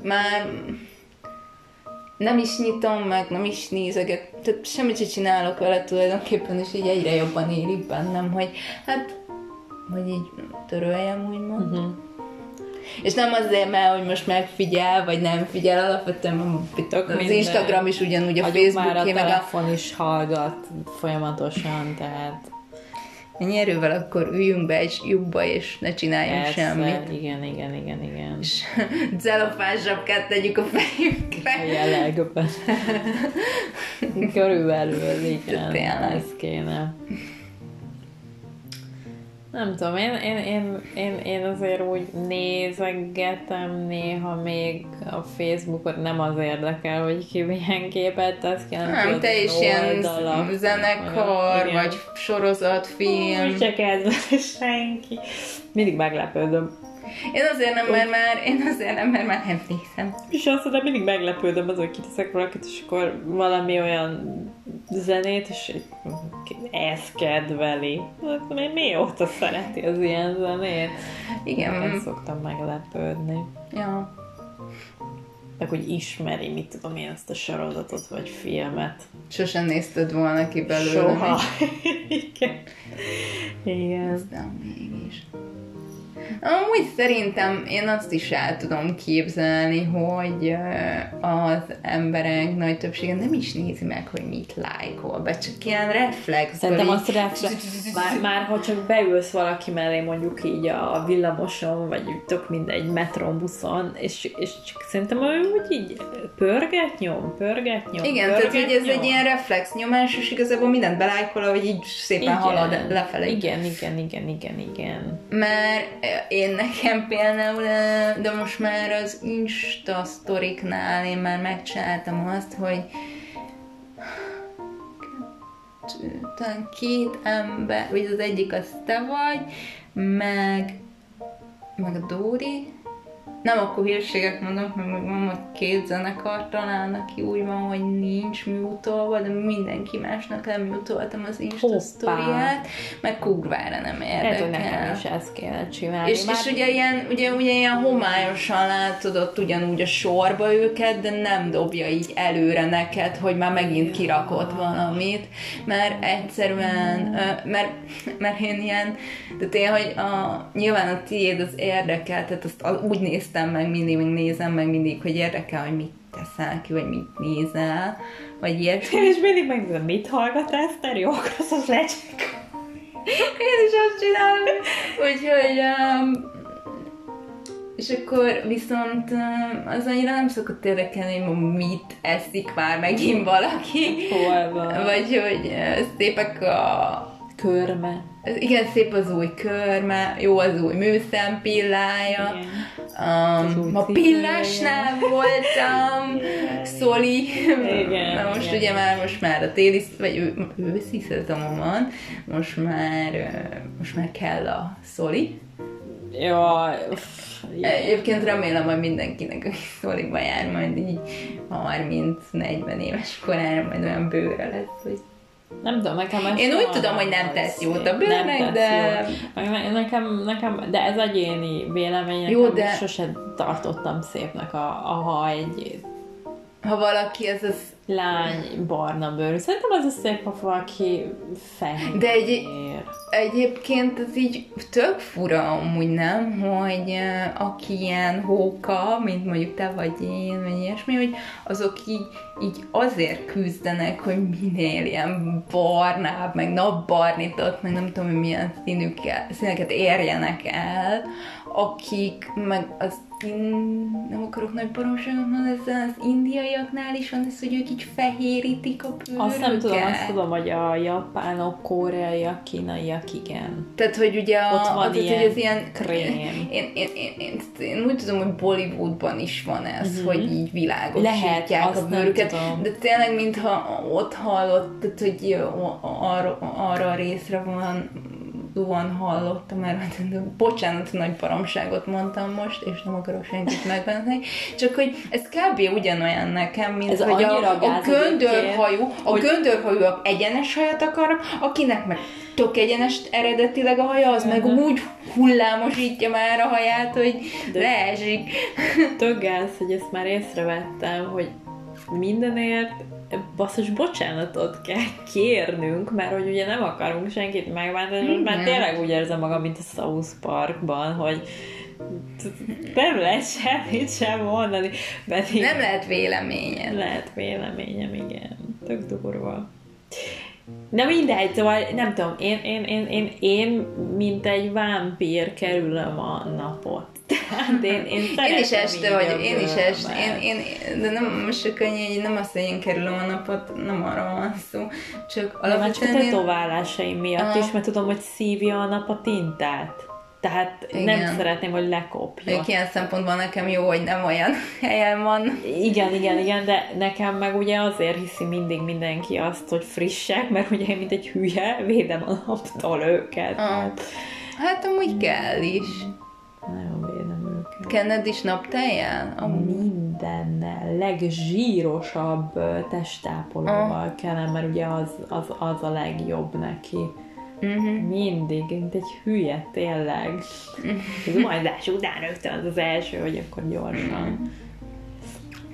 Speaker 2: már nem is nyitom meg, nem is nézeget, tehát semmit sem csinálok vele tulajdonképpen, és így egyre jobban érik bennem, hogy hát, hogy így töröljem, úgymond.
Speaker 1: Uh-huh.
Speaker 2: És nem azért, mert hogy most megfigyel, vagy nem figyel, alapvetően
Speaker 1: Tök
Speaker 2: az
Speaker 1: minden.
Speaker 2: Instagram is ugyanúgy, a
Speaker 1: már a
Speaker 2: Facebook, meg a...
Speaker 1: telefon is hallgat folyamatosan, tehát
Speaker 2: Ennyi erővel akkor üljünk be egy lyukba, és ne csináljunk
Speaker 1: persze,
Speaker 2: semmit.
Speaker 1: igen, igen, igen, igen.
Speaker 2: És celofán zsapkát tegyük a
Speaker 1: A
Speaker 2: fejünkre.
Speaker 1: jellegben. Körülbelül, igen,
Speaker 2: Tényleg.
Speaker 1: ez kéne. Nem tudom, én, én, én, én, én azért úgy nézegetem néha még a Facebookot, nem az érdekel, hogy ki milyen képet tesz ki,
Speaker 2: Nem,
Speaker 1: tudod,
Speaker 2: te is ilyen zenekar,
Speaker 1: igen.
Speaker 2: vagy sorozatfilm.
Speaker 1: Se kezdve senki. Mindig meglepődöm.
Speaker 2: Én azért nem, mert már, én azért nem, mert már nem nézem.
Speaker 1: És azt mondom, mindig meglepődöm az, hogy kiteszek valakit, és akkor valami olyan zenét, és ezt kedveli. Hát, mi- Mióta szereti az ilyen zenét?
Speaker 2: Igen.
Speaker 1: Ezt szoktam meglepődni.
Speaker 2: Ja.
Speaker 1: Meg hogy ismeri, mit tudom én, ezt a sorozatot, vagy filmet.
Speaker 2: Sosem nézted volna ki belőle.
Speaker 1: Soha. Igen. Igen.
Speaker 2: De mégis. Amúgy szerintem én azt is el tudom képzelni, hogy az emberek nagy többsége nem is nézi meg, hogy mit lájkol, be csak ilyen reflex.
Speaker 1: Szerintem azt reflex, már, már ha csak beülsz valaki mellé mondjuk így a villamoson, vagy tök mindegy metron, buszon, és, és csak szerintem úgy így pörget nyom, pörget nyom,
Speaker 2: Igen, tehát
Speaker 1: pörget
Speaker 2: hogy ez
Speaker 1: nyom.
Speaker 2: egy ilyen reflex nyomás, és igazából mindent belájkol, hogy így szépen
Speaker 1: Igen.
Speaker 2: halad lefele.
Speaker 1: Igen, igen, igen, igen, igen.
Speaker 2: Mert én nekem például, de most már az Insta sztoriknál én már megcsináltam azt, hogy talán két ember, vagy az egyik az te vagy, meg, meg a Dóri, nem akkor hírségek mondok, mert van hogy két zenekar talán, aki úgy van, hogy nincs mutolva, de mindenki másnak lemutoltam az Insta sztoriát, meg kurvára nem
Speaker 1: Lehet, hogy nekem
Speaker 2: érdekel.
Speaker 1: is ezt kéne csinálni.
Speaker 2: És,
Speaker 1: Már
Speaker 2: és ugye, ilyen, ugye, ugye ilyen homályosan látod ott ugyanúgy a sorba őket, de nem dobja így előre neked, hogy már megint kirakott valamit, mert egyszerűen, mert, mert én ilyen, tehát én, hogy a, nyilván a tiéd az érdekel, tehát azt úgy néztem meg mindig, még nézem meg mindig, hogy érdekel, hogy mit teszel ki, vagy mit nézel, vagy ilyesmi.
Speaker 1: Én is mindig megnézem, mit hallgat Eszter, jó, az az lecsek.
Speaker 2: Én is azt csinálom. Úgyhogy... Um, és akkor viszont um, az annyira nem szokott érdekelni, hogy mit eszik már megint valaki.
Speaker 1: Hol van?
Speaker 2: Vagy hogy szépek a...
Speaker 1: Körme.
Speaker 2: Az- Igen, szép az új körme, jó az új műszempillája.
Speaker 1: Az új
Speaker 2: Um, ma pillásnál voltam, Szoli,
Speaker 1: Igen,
Speaker 2: Na most
Speaker 1: igen.
Speaker 2: ugye már most már a téli, vagy őszi szezonom van, most már, most már kell a Szoli,
Speaker 1: Jaj, uff,
Speaker 2: Egyébként remélem, hogy mindenkinek, aki szólikba jár, majd így 30-40 éves korára majd olyan bőre lesz, hogy
Speaker 1: nem tudom, nekem ez
Speaker 2: Én úgy tudom, hogy nem tesz jót a bőrnek,
Speaker 1: Nem
Speaker 2: de-
Speaker 1: jót. Nekem, nekem, de ez egyéni vélemény,
Speaker 2: Jó, de-
Speaker 1: de... sose tartottam szépnek, a, a, ha egy
Speaker 2: ha valaki ez az...
Speaker 1: lány barna bőrű. Szerintem az a szép, ha valaki fehér.
Speaker 2: De egy- Egyébként ez így tök fura amúgy nem, hogy aki ilyen hóka, mint mondjuk te vagy én, vagy ilyesmi, hogy azok így, így azért küzdenek, hogy minél ilyen barnább, meg napbarnított, meg nem tudom, milyen színükkel, színeket érjenek el, akik meg az in, nem akarok nagy baromságot mondani, ez az indiaiaknál is van ez, hogy ők így fehérítik a bőrüket.
Speaker 1: Azt nem tudom, azt tudom, hogy a japánok, koreaiak, kínaiak, igen.
Speaker 2: Tehát, hogy ugye a,
Speaker 1: Ott van
Speaker 2: az, hogy
Speaker 1: ilyen
Speaker 2: az ilyen
Speaker 1: krém.
Speaker 2: Én, én, én, én, én, úgy tudom, hogy Bollywoodban is van ez,
Speaker 1: Mhm.
Speaker 2: hogy így világosítják
Speaker 1: Lehet,
Speaker 2: a bőrüket. De tényleg, mintha ott hallott, tehát, hogy arra, arra a részre van van hallottam, mert bocsánat, nagy baromságot mondtam most, és nem akarok senkit megbántani, csak hogy ez kb. ugyanolyan nekem, mint
Speaker 1: Ez
Speaker 2: hogy a, a göndörhajú, a
Speaker 1: hogy-
Speaker 2: egyenes hajat akarnak, akinek meg tök egyenes eredetileg a haja, az meg úgy hullámosítja már a haját, hogy
Speaker 1: De-
Speaker 2: leesik.
Speaker 1: Tök gáz, hogy ezt már észrevettem, hogy mindenért basszus bocsánatot kell kérnünk, mert hogy ugye nem akarunk senkit megbántani, most már tényleg úgy érzem magam, mint a South Parkban, hogy nem lehet semmit sem mondani, pedig
Speaker 2: Nem lehet véleményed.
Speaker 1: lehet véleményem, igen. Tök durva. Na mindegy, szóval nem tudom, én, én, én, én, én mint egy vámpír kerülöm a napot. Tehát én, én,
Speaker 2: Én is este vagy, én is este, én, én, de nem, most hogy nem azt, hogy én kerülöm a napot, nem arra van szó, csak
Speaker 1: De már csak a
Speaker 2: alapvetően
Speaker 1: tetoválásaim miatt is, mert tudom, hogy szívja a nap a tintát. Tehát
Speaker 2: Igen.
Speaker 1: nem szeretném, hogy lekopja.
Speaker 2: Mondjuk ilyen szempontból nekem jó, hogy nem olyan helyen van.
Speaker 1: Igen, igen, igen, de nekem meg ugye azért hiszi mindig mindenki azt, hogy frissek, mert ugye én mint egy hülye védem a naptól őket.
Speaker 2: Ah.
Speaker 1: Hát,
Speaker 2: Hát amúgy kell is.
Speaker 1: Nagyon védem őket.
Speaker 2: Kenned is napteljel? Amúgy.
Speaker 1: Mindennel, legzsírosabb testápolóval kellene, mert ugye az, az, az a legjobb neki.
Speaker 2: Uh-huh.
Speaker 1: Mindig, mint egy hülye, tényleg. Az umajdás után rögtön az az első, hogy akkor gyorsan.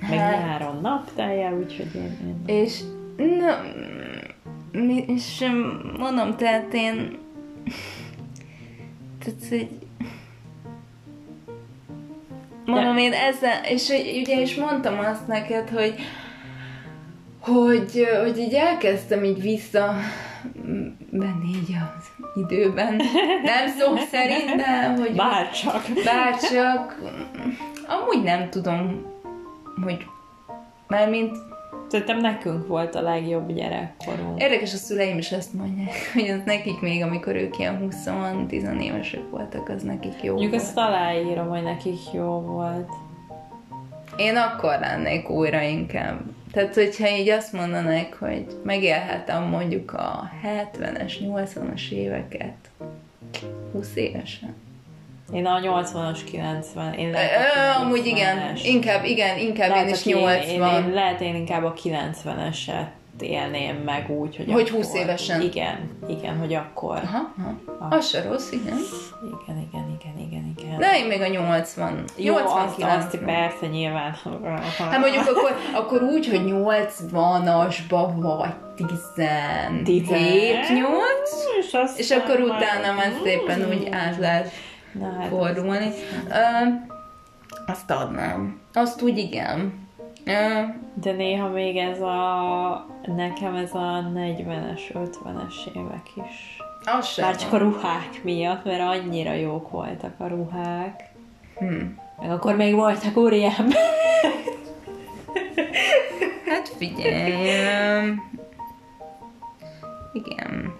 Speaker 1: Meg
Speaker 2: Hát.
Speaker 1: nyáron napteljel, úgyhogy én, én
Speaker 2: És, na, és mondom, tehát én, tehát, hogy mondom én ezzel, és ugye is mondtam azt neked, hogy hogy, hogy így elkezdtem így vissza venni így az időben. Nem szó szerint, de hogy
Speaker 1: Bárcsak.
Speaker 2: bárcsak amúgy nem tudom, hogy mármint
Speaker 1: Szerintem nekünk volt a legjobb gyerekkorunk.
Speaker 2: Érdekes, a szüleim is ezt mondják, hogy az nekik még, amikor ők ilyen 20-10 évesek voltak, az nekik jó
Speaker 1: Mondjuk
Speaker 2: volt.
Speaker 1: azt aláírom, hogy nekik jó volt.
Speaker 2: Én akkor lennék újra inkább. Tehát, hogyha így azt mondanak, hogy megélhetem mondjuk a 70-es, 80-as éveket 20 évesen.
Speaker 1: Én a 80-as, 90, én lehet a
Speaker 2: amúgy igen,
Speaker 1: 90-es.
Speaker 2: inkább, igen, inkább
Speaker 1: Lehet,
Speaker 2: én is
Speaker 1: aki-
Speaker 2: 80.
Speaker 1: Én, én, lehet én inkább a 90-eset élném meg úgy, hogy
Speaker 2: Hogy
Speaker 1: akkor,
Speaker 2: 20 évesen.
Speaker 1: Igen, igen, hogy akkor.
Speaker 2: Aha, aha. Az se rossz, igen.
Speaker 1: Igen, igen, igen, igen, igen.
Speaker 2: De én még a 80.
Speaker 1: Jó,
Speaker 2: 80
Speaker 1: azt, azt persze nyilván.
Speaker 2: Hát mondjuk akkor, akkor úgy, hogy 80-asba vagy 17 8
Speaker 1: és,
Speaker 2: és akkor utána már szépen úgy át lehet
Speaker 1: Na, hát
Speaker 2: fordulni. Azt adnám. Azt úgy igen.
Speaker 1: De néha még ez a, nekem ez a 40-es, 50-es évek is.
Speaker 2: az sem.
Speaker 1: Már csak a ruhák miatt, mert annyira jók voltak a ruhák.
Speaker 2: Hm.
Speaker 1: Meg akkor még voltak úriember.
Speaker 2: Hát figyelj. Igen.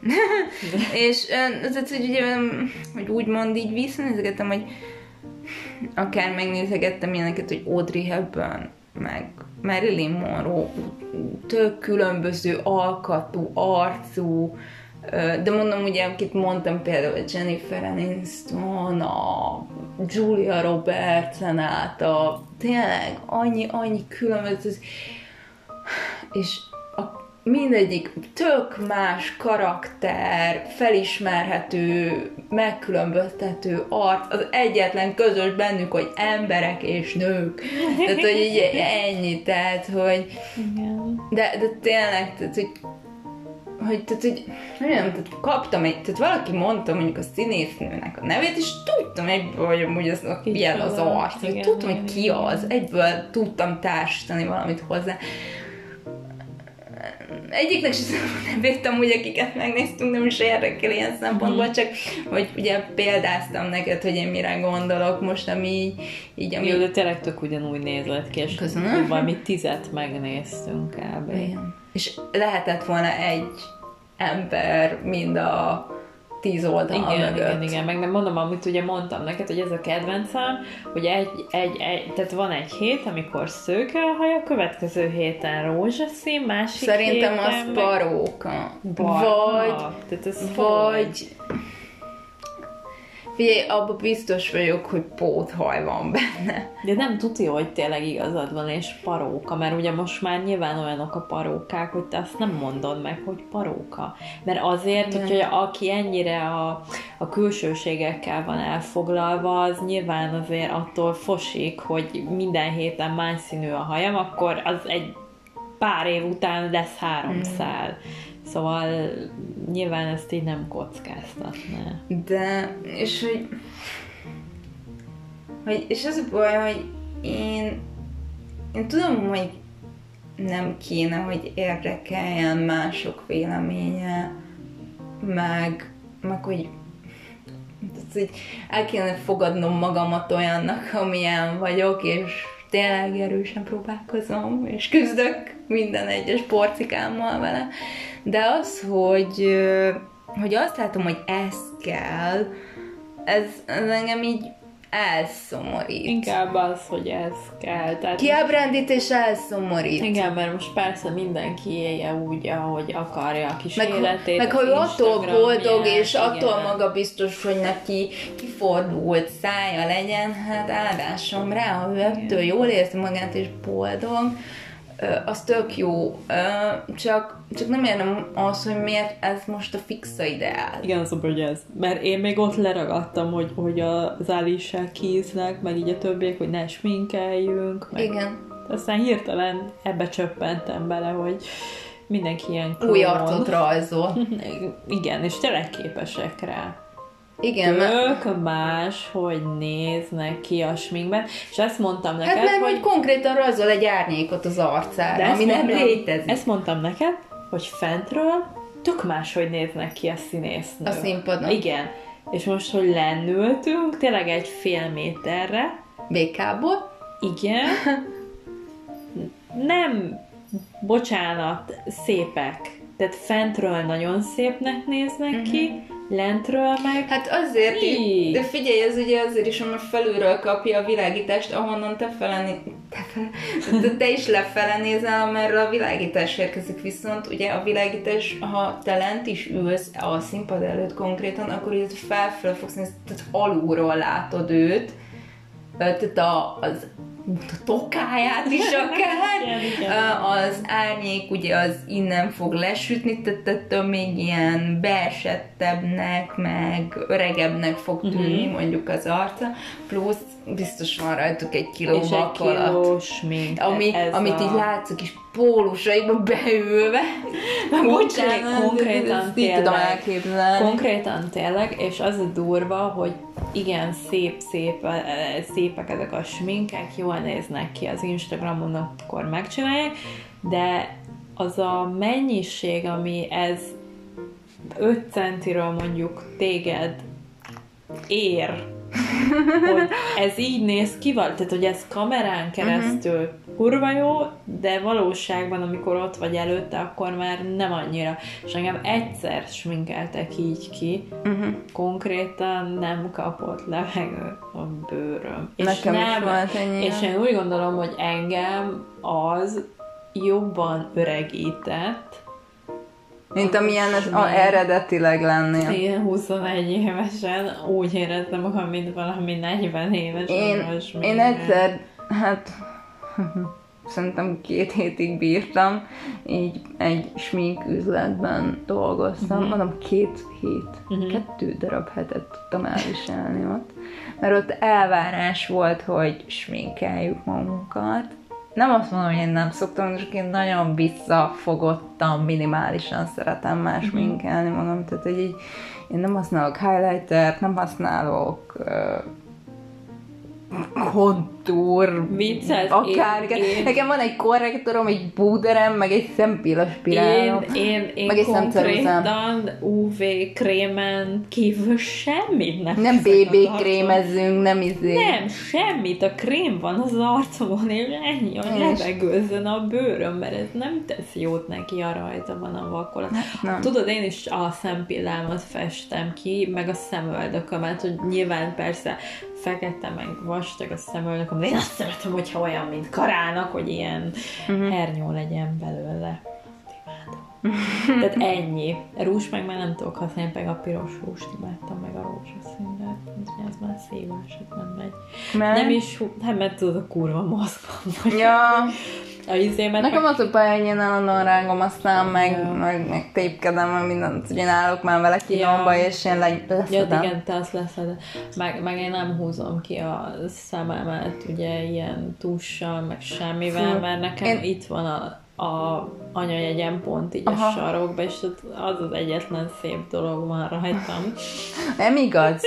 Speaker 2: és tehát, hogy ugye, hogy úgymond így visszanézegettem, hogy akár megnézegettem ilyeneket, hogy Audrey Hepburn, meg Marilyn Monroe, tök különböző alkatú, arcú, De mondom, ugye, akit mondtam például Jennifer Aniston, a Julia Roberts, a tényleg annyi, annyi különböző, és mindegyik tök más karakter, felismerhető, megkülönböztető arc, az egyetlen közös bennük, hogy emberek és nők. Tehát, hogy így ennyi, tehát, hogy de, de tényleg, tehát, hogy hogy, tehát, hogy nem, tehát kaptam egy, tehát valaki mondta mondjuk a színésznőnek a nevét, és tudtam egyből, hogy amúgy az, milyen az arc, igen, tudtam, hogy ki az, egyből tudtam társítani valamit hozzá. Egyiknek sem nem védtem, hogy akiket megnéztünk, nem is érdekel ilyen szempontból, mm. csak hogy ugye példáztam neked, hogy én mire gondolok most, ami így... így ami...
Speaker 1: Jó, de tényleg tök ugyanúgy nézett ki, és Köszönöm. valami tizet megnéztünk kb. Igen.
Speaker 2: És lehetett volna egy ember mind a tíz oldal
Speaker 1: igen,
Speaker 2: mögött.
Speaker 1: Igen, igen, meg nem mondom, amit ugye mondtam neked, hogy ez a kedvencem, hogy egy, egy, egy, tehát van egy hét, amikor szőke a haja, következő héten rózsaszín, másik
Speaker 2: Szerintem
Speaker 1: héten
Speaker 2: az paróka.
Speaker 1: Barna. Vagy,
Speaker 2: tehát ez vagy, Figyelj, abban biztos vagyok, hogy póthaj van benne.
Speaker 1: De nem tudja, hogy tényleg igazad van, és paróka, mert ugye most már nyilván olyanok a parókák, hogy te azt nem mondod meg, hogy paróka. Mert azért, nem. hogy aki ennyire a, a külsőségekkel van elfoglalva, az nyilván azért attól fosik, hogy minden héten más színű a hajam, akkor az egy pár év után lesz három mm. Szóval nyilván ezt így nem kockáztatná.
Speaker 2: De, és hogy, hogy és az a baj, hogy én, én tudom, hogy nem kéne, hogy érdekeljen mások véleménye, meg, meg hogy hogy el kéne fogadnom magamat olyannak, amilyen vagyok, és tényleg erősen próbálkozom, és küzdök minden egyes porcikámmal vele, de az, hogy, hogy azt látom, hogy ez kell, ez, ez engem így elszomorít.
Speaker 1: Inkább az, hogy ez kell.
Speaker 2: Tehát Kiábrándít és elszomorít.
Speaker 1: Igen, mert most persze mindenki élje úgy, ahogy akarja a kis meg, életét.
Speaker 2: Meg hogy attól boldog, és igen. attól maga biztos, hogy neki kifordult szája legyen, hát áldásom rá, ha ő ettől jól érzi magát és boldog, az tök jó, csak, csak nem értem az, hogy miért ez most a fixa ideál.
Speaker 1: Igen, az a hogy ez. Mert én még ott leragadtam, hogy, hogy az Alicia kíznek, meg így a többiek, hogy ne sminkeljünk. Meg
Speaker 2: Igen.
Speaker 1: Aztán hirtelen ebbe csöppentem bele, hogy mindenki ilyen
Speaker 2: klón. Új arcot rajzol.
Speaker 1: Igen, és tényleg képesek rá.
Speaker 2: Igen,
Speaker 1: tök mert... más, hogy néznek ki a sminkben, és ezt mondtam neked,
Speaker 2: Hát mert hogy, hogy konkrétan rajzol egy árnyékot az arcára, de ami mondtam, nem létezik.
Speaker 1: Ezt mondtam neked, hogy fentről tök más, hogy néznek ki a színésznő.
Speaker 2: A színpadon.
Speaker 1: Igen. És most, hogy lennültünk, tényleg egy fél méterre.
Speaker 2: BK-ból?
Speaker 1: Igen. Nem, bocsánat, szépek. Tehát fentről nagyon szépnek néznek uh-huh. ki, mhm lentről meg...
Speaker 2: Hát azért, mi? de figyelj, ez ugye azért is, hogy felülről kapja a világítást, ahonnan te fele, te, fele, te, te is lefele nézel, amerről a világítás érkezik, viszont ugye a világítás, ha te lent is ülsz a színpad előtt konkrétan, akkor ugye felfelé fogsz nézni, tehát alulról látod őt, tehát az a tokáját is akár, az árnyék ugye az innen fog lesütni, tehát ettől még ilyen beesettebbnek, meg öregebbnek fog mhm. tűnni uh-huh. mondjuk az arca, plusz biztos van rajtuk egy kiló és
Speaker 1: vakolat, egy
Speaker 2: ami, amit a... így látsz a kis pólusaiba beülve.
Speaker 1: Bocsánat, konkrétan tényleg, konkrétan tényleg, és az a durva, hogy igen, szép, szép, e, e, szépek ezek a sminkek, jól néznek ki az Instagramon, akkor megcsinálják, de az a mennyiség, ami ez 5 centiről mondjuk téged ér, hogy ez így néz ki, tehát hogy ez kamerán keresztül uh-huh. kurva jó, de valóságban, amikor ott vagy előtte, akkor már nem annyira. És engem egyszer sminkeltek így ki, uh-huh. konkrétan nem kapott levegő a bőröm.
Speaker 2: Nekem és nem, is volt ennyi.
Speaker 1: És én úgy gondolom, hogy engem az jobban öregített,
Speaker 2: Mint amilyen ez a, eredetileg lennél.
Speaker 1: Én 21 évesen úgy éreztem magam, mint valami 40 éves.
Speaker 2: Én, én egyszer, hát szerintem két hétig bírtam, így egy smink üzletben dolgoztam, uh-huh. mondom két hét, uh-huh. kettő darab hetet tudtam elviselni ott, mert ott elvárás volt, hogy sminkeljük magunkat, nem azt mondom, hogy én nem szoktam, csak én nagyon visszafogottam, minimálisan szeretem más uh-huh. minkelni magam, tehát hogy így, én nem használok highlighter nem használok uh, kontúr,
Speaker 1: Vicces,
Speaker 2: akár.
Speaker 1: én, én,
Speaker 2: Nekem van egy korrektorom, egy búderem, meg egy szempilla spirálom.
Speaker 1: Én, én, én
Speaker 2: meg egy
Speaker 1: konkrétan UV krémen kívül semmit nem
Speaker 2: Nem BB krémezünk, nem izé.
Speaker 1: Nem, semmit. A krém van az arcomon, és ennyi, hogy levegőzzön a bőröm, mert ez nem tesz jót neki a rajta van a vakolat.
Speaker 2: Nem.
Speaker 1: Tudod, én is a szempillámat festem ki, meg a szemöldökömet, hogy nyilván persze fekete, meg vastag a szemöldököm, de én azt szeretem, hogyha olyan, mint karának, hogy ilyen uh-huh. hernyó legyen belőle. Tehát ennyi. Rús meg már nem tudok használni, meg a piros rúst imádtam, meg a rózsaszín, de ez már szívás, ez nem megy.
Speaker 2: Mert?
Speaker 1: Nem is, nem, mert tudod, a kurva mozgom.
Speaker 2: Ja.
Speaker 1: A izémet
Speaker 2: Nekem
Speaker 1: meg...
Speaker 2: az a baj, hogy én állandóan rángom, aztán meg,
Speaker 1: Ja.
Speaker 2: meg, meg tépkedem, meg mindent csinálok már vele kinyomba,
Speaker 1: Ja.
Speaker 2: és én le,
Speaker 1: Ja,
Speaker 2: leszedem.
Speaker 1: igen, te azt leszed. Meg, meg én nem húzom ki a szememet, ugye ilyen tussal, meg semmivel,
Speaker 2: Fú,
Speaker 1: mert nekem
Speaker 2: én-
Speaker 1: itt van a, a anyajegyem pont így
Speaker 2: Aha.
Speaker 1: a sarokba, és az az egyetlen szép dolog van rajtam.
Speaker 2: Nem igaz.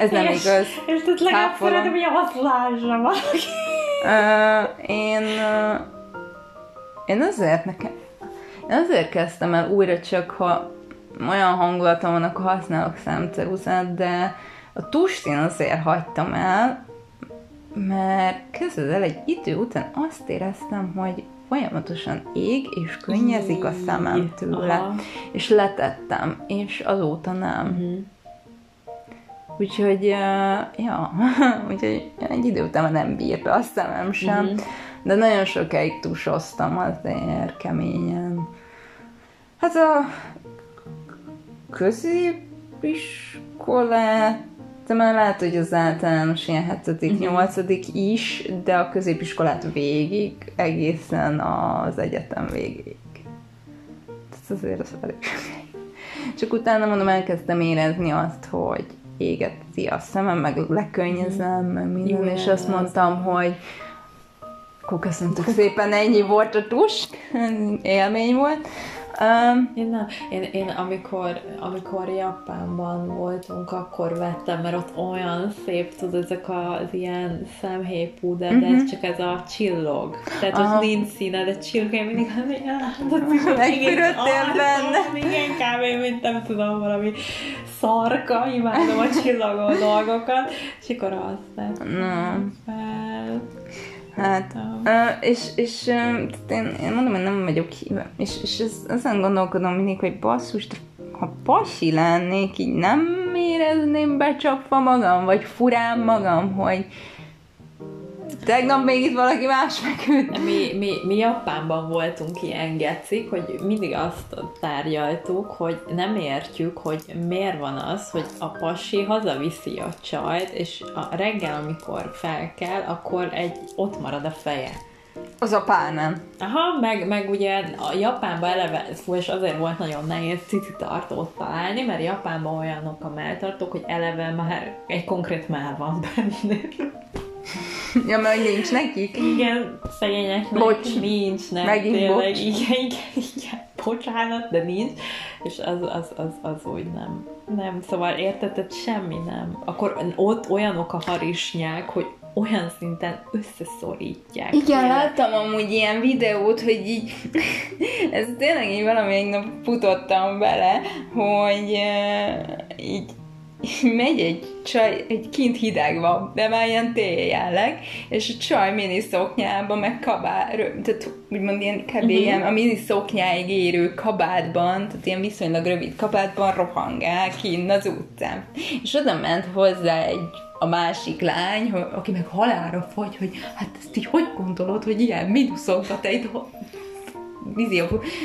Speaker 2: Ez nem
Speaker 1: és,
Speaker 2: igaz.
Speaker 1: És ott legalább
Speaker 2: Cáfolom.
Speaker 1: szeretem, hogy azt lássa valaki.
Speaker 2: Uh, én, uh, én azért nekem, én azért kezdtem el újra csak, ha olyan hangulatom van, akkor használok szemceruzát, de a tust én azért hagytam el, mert kezded el egy idő után azt éreztem, hogy folyamatosan ég, és könnyezik a szemem tőle.
Speaker 1: Aha.
Speaker 2: És letettem, és azóta nem.
Speaker 1: Mhm.
Speaker 2: Úgyhogy, ja, úgyhogy egy idő után nem bírta a szemem sem,
Speaker 1: Mhm.
Speaker 2: de nagyon sokáig tusoztam azért keményen. Hát a középiskolát, de már lehet, hogy az általános ilyen 7 nyolcadik is, de a középiskolát végig, egészen az egyetem végig. Tehát azért az elég. Csak utána mondom, elkezdtem érezni azt, hogy égeti a szemem, meg lekönnyezem, meg minden,
Speaker 1: Igen,
Speaker 2: és azt
Speaker 1: az-
Speaker 2: mondtam, hogy akkor köszöntök szépen, ennyi volt a tus, élmény volt. Um,
Speaker 1: Én nem. Én, én amikor, amikor Japánban voltunk, akkor vettem, mert ott olyan szép, tudod, ezek az ilyen szemhéjpúder, uh-huh. de ez csak ez a csillog. Tehát
Speaker 2: Aha.
Speaker 1: ott nincs színe, de csillog, én mindig az igen,
Speaker 2: Megfürödtél benne.
Speaker 1: Igen, kb. mint nem tudom, valami szarka, imádom a csillogó dolgokat, és akkor azt
Speaker 2: Na.
Speaker 1: fel.
Speaker 2: Hát, és, és én, én mondom, hogy nem vagyok híve. És, és ez, ezen gondolkodom mindig, hogy basszus, ha pasi lennék, így nem érezném becsapva magam, vagy furán magam, hogy tegnap még itt valaki más feküdt.
Speaker 1: Mi, mi, mi Japánban voltunk ilyen gecik, hogy mindig azt tárgyaltuk, hogy nem értjük, hogy miért van az, hogy a pasi hazaviszi a csajt, és a reggel, amikor fel kell, akkor egy, ott marad a feje.
Speaker 2: Az a pálnán.
Speaker 1: Aha, meg, meg ugye a Japánban eleve, fú, és azért volt nagyon nehéz cici tartót találni, mert Japánban olyanok a melltartók, hogy eleve már egy konkrét mell van benne.
Speaker 2: Ja, mert nincs nekik.
Speaker 1: Igen, szegényeknek
Speaker 2: Bocs.
Speaker 1: nincs, nem
Speaker 2: Megint
Speaker 1: tényleg,
Speaker 2: bocs.
Speaker 1: igen, igen, igen, bocsánat, de nincs, és az, az, az, az úgy nem. Nem, szóval érted, tehát semmi nem. Akkor ott olyanok a harisnyák, hogy olyan szinten összeszorítják.
Speaker 2: Igen,
Speaker 1: Tényleg.
Speaker 2: láttam amúgy ilyen videót, hogy így, ez tényleg így valamelyik nap futottam bele, hogy uh, így megy egy csaj, egy kint hideg van, de már ilyen tél jelleg, és a csaj mini szoknyában, meg kabát, tehát úgymond ilyen kb. Uh-huh. ilyen a mini szoknyáig érő kabátban, tehát ilyen viszonylag rövid kabátban rohangál kinn az utcán. És oda ment hozzá egy a másik lány, aki meg halára fogy, hogy hát ezt így hogy gondolod, hogy ilyen minuszokat te itt vízi,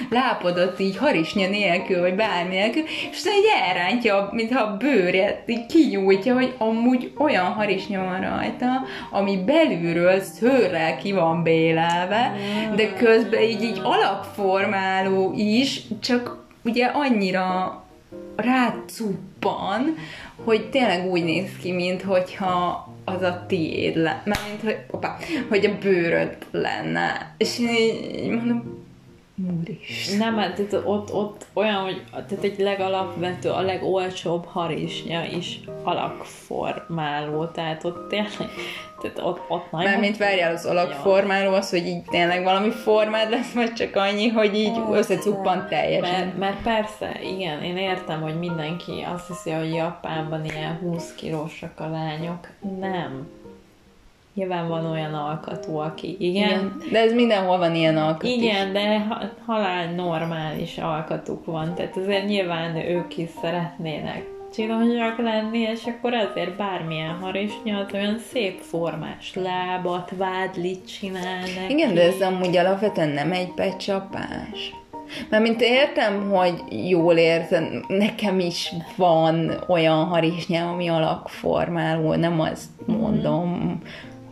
Speaker 2: lápodott így harisnya nélkül, vagy bármi nélkül, és aztán így elrántja, mintha a bőrét így kinyújtja, hogy amúgy olyan harisnya van rajta, ami belülről szőrrel ki van bélelve, de közben így, így alakformáló is, csak ugye annyira rácuppan, hogy tényleg úgy néz ki, mint hogyha az a tiéd lenne, mármint, hogy, opa, hogy a bőröd lenne. És én így mondom, Úristen.
Speaker 1: Nem, hát tehát ott, ott olyan, hogy tehát egy legalapvető, a legolcsóbb harisnya is alakformáló, tehát ott tényleg, tehát ott, ott nagyon...
Speaker 2: Mármint várjál az alakformáló, az, hogy így tényleg valami formád lesz, vagy csak annyi, hogy így összecuppan teljesen.
Speaker 1: Mert, mert persze, igen, én értem, hogy mindenki azt hiszi, hogy Japánban ilyen 20 kilósak a lányok. Nem Nyilván van olyan alkatú, aki igen. igen.
Speaker 2: De ez mindenhol van ilyen alkat
Speaker 1: Igen, de halál normális alkatuk van, tehát azért nyilván ők is szeretnének csinosyak lenni, és akkor azért bármilyen harisnya az olyan szép formás lábat, vádlit csinálnak.
Speaker 2: Igen, de ez amúgy alapvetően nem egy becsapás. Mert mint értem, hogy jól érzem, nekem is van olyan harisnyám, ami alakformáló, nem azt mondom, mm-hmm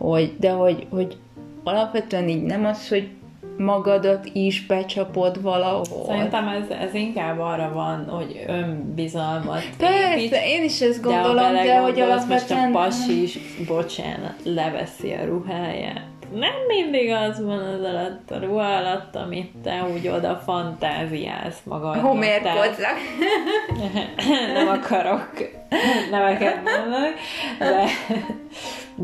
Speaker 2: hogy, de hogy, hogy alapvetően így nem az, hogy magadat is becsapod valahol.
Speaker 1: Szerintem ez, ez inkább arra van, hogy önbizalmat
Speaker 2: Persze, épít, én is ezt gondolom, de, de hogy alapvetően...
Speaker 1: most a pasi is, bocsánat, leveszi a ruháját. Nem mindig az van az alatt a ruha alatt, amit te úgy oda fantáziálsz magad.
Speaker 2: Homérkodzak.
Speaker 1: nem akarok neveket mondani, de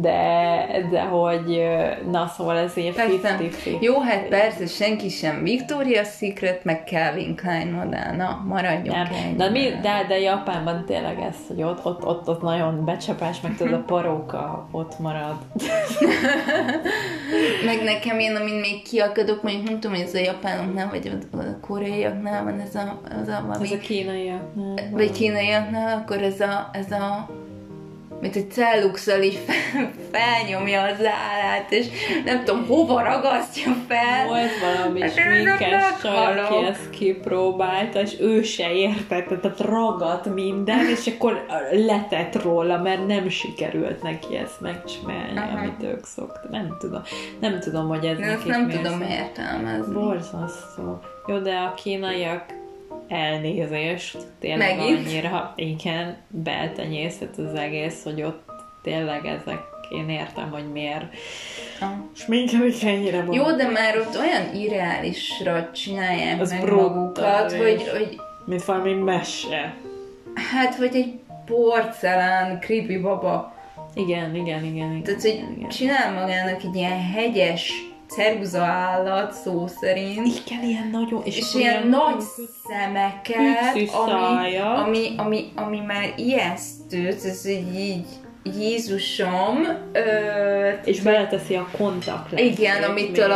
Speaker 1: de, de hogy na szóval ez ilyen
Speaker 2: persze. Jó, hát persze, senki sem Victoria's Secret, meg Calvin Klein modell, na, maradjunk
Speaker 1: Nem. De, mi, de, de Japánban tényleg ez, hogy ott, ott, ott, ott nagyon becsapás, meg tudod, a paróka ott marad.
Speaker 2: meg nekem én, amin még kiakadok, mondjuk nem tudom, hogy ez a japánoknál, vagy a koreaiaknál van ez a, az a
Speaker 1: valami... Ez a kínaiaknál.
Speaker 2: Vagy kínaiaknál, akkor ez a, ez a mint egy celluxal így fel, felnyomja az állát, és nem tudom, hova ragasztja fel.
Speaker 1: Volt valami hát sminkes csaj, aki ezt kipróbálta, és ő se értette, tehát ragadt minden, és akkor letett róla, mert nem sikerült neki ezt megcsinálni, Aha. amit ők szoktak. Nem tudom, nem tudom, hogy ez
Speaker 2: nekik nem tudom értelmezni.
Speaker 1: Borzasztó. Jó, de a kínaiak elnézést, tényleg Megint? annyira, igen, beltenyészet az egész, hogy ott tényleg ezek én értem, hogy miért. Ah. És mindjárt ennyire
Speaker 2: van. Jó, de már ott olyan irreálisra csinálják Az meg magukat, hogy, hogy...
Speaker 1: Mint valami mese.
Speaker 2: Hát, vagy egy porcelán creepy baba.
Speaker 1: Igen, igen, igen. igen
Speaker 2: Tehát, hogy
Speaker 1: igen.
Speaker 2: csinál magának egy ilyen hegyes ceruza állat szó szerint.
Speaker 1: Igen, ilyen nagyon,
Speaker 2: és, és ilyen, ilyen nagy szemeket, ami, ami, ami, ami már ijesztő, ez így Jézusom. Ö,
Speaker 1: és beleteszi a kontakt
Speaker 2: Igen, amitől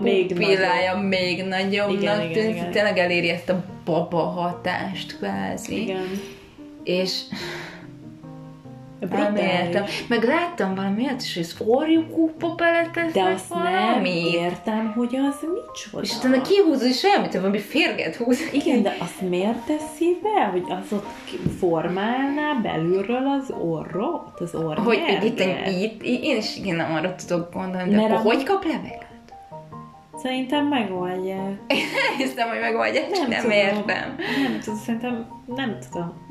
Speaker 2: még, a pupillája még, még nagyobbnak tűnik, tényleg eléri ezt a baba hatást kvázi.
Speaker 1: Igen.
Speaker 2: És nem értem. Meg láttam valami olyat is, hogy az orjukúpa beletesznek
Speaker 1: De azt nem értem, hogy az micsoda.
Speaker 2: És utána kihúzod, és olyan, mint valami férget húz.
Speaker 1: Igen, de azt miért teszi be, hogy az ott formálná belülről az orrot, az orr
Speaker 2: Hogy itt, itt, én is igen arra tudok gondolni, de Mert hogy kap levelet?
Speaker 1: Szerintem megoldják.
Speaker 2: Én hiszem, hogy megoldják, nem, nem tudom. értem.
Speaker 1: Nem tudom, szerintem nem tudom.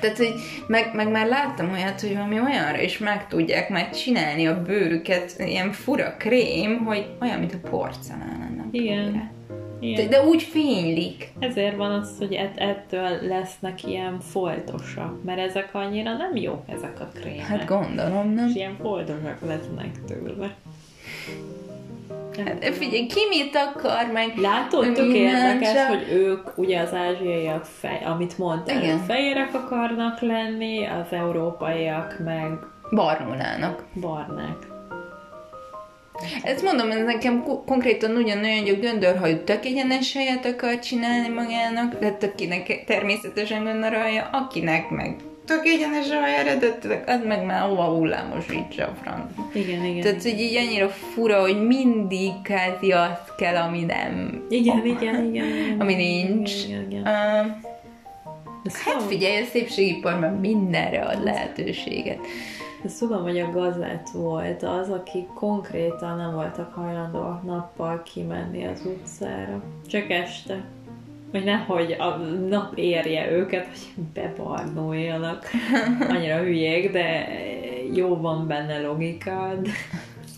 Speaker 2: Tehát, hogy meg, meg már láttam olyat, hogy valami olyanra is meg tudják már csinálni a bőrüket, ilyen fura krém, hogy olyan, mint a porcelán lenne.
Speaker 1: Igen.
Speaker 2: Igen. De, de úgy fénylik.
Speaker 1: Ezért van az, hogy ett, ettől lesznek ilyen foltosak, mert ezek annyira nem jók, ezek a krémek.
Speaker 2: Hát gondolom, nem?
Speaker 1: És ilyen foltosak lesznek tőle.
Speaker 2: Hát, figyelj, ki mit akar, meg...
Speaker 1: Látod, tök érdekes, csak... hogy ők, ugye az ázsiaiak, fej, amit mondtál, Igen. fehérek akarnak lenni, az európaiak meg...
Speaker 2: Barnulának.
Speaker 1: Barnák.
Speaker 2: Ezt mondom, ez nekem konkrétan ugyanolyan, hogy a göndörhajú tök egyenes helyet akar csinálni magának, de akinek természetesen göndörhaja, akinek meg tök egyenes a eredetileg, az meg már hova hullámosítsa a franc.
Speaker 1: Igen, igen.
Speaker 2: Tehát, hogy így annyira fura, hogy mindig kázi azt kell, ami nem,
Speaker 1: Igen, igen, igen. igen
Speaker 2: ami nincs.
Speaker 1: Igen, igen.
Speaker 2: Uh, hát
Speaker 1: szó-
Speaker 2: figyelj, a szépségiparban mindenre ad lehetőséget.
Speaker 1: Tudom, hogy a gazett volt az, aki konkrétan nem voltak hajlandóak nappal kimenni az utcára. Csak este. Hogy nehogy a nap érje őket, hogy bebarnuljanak. Annyira hülyék, de jó van benne logika. De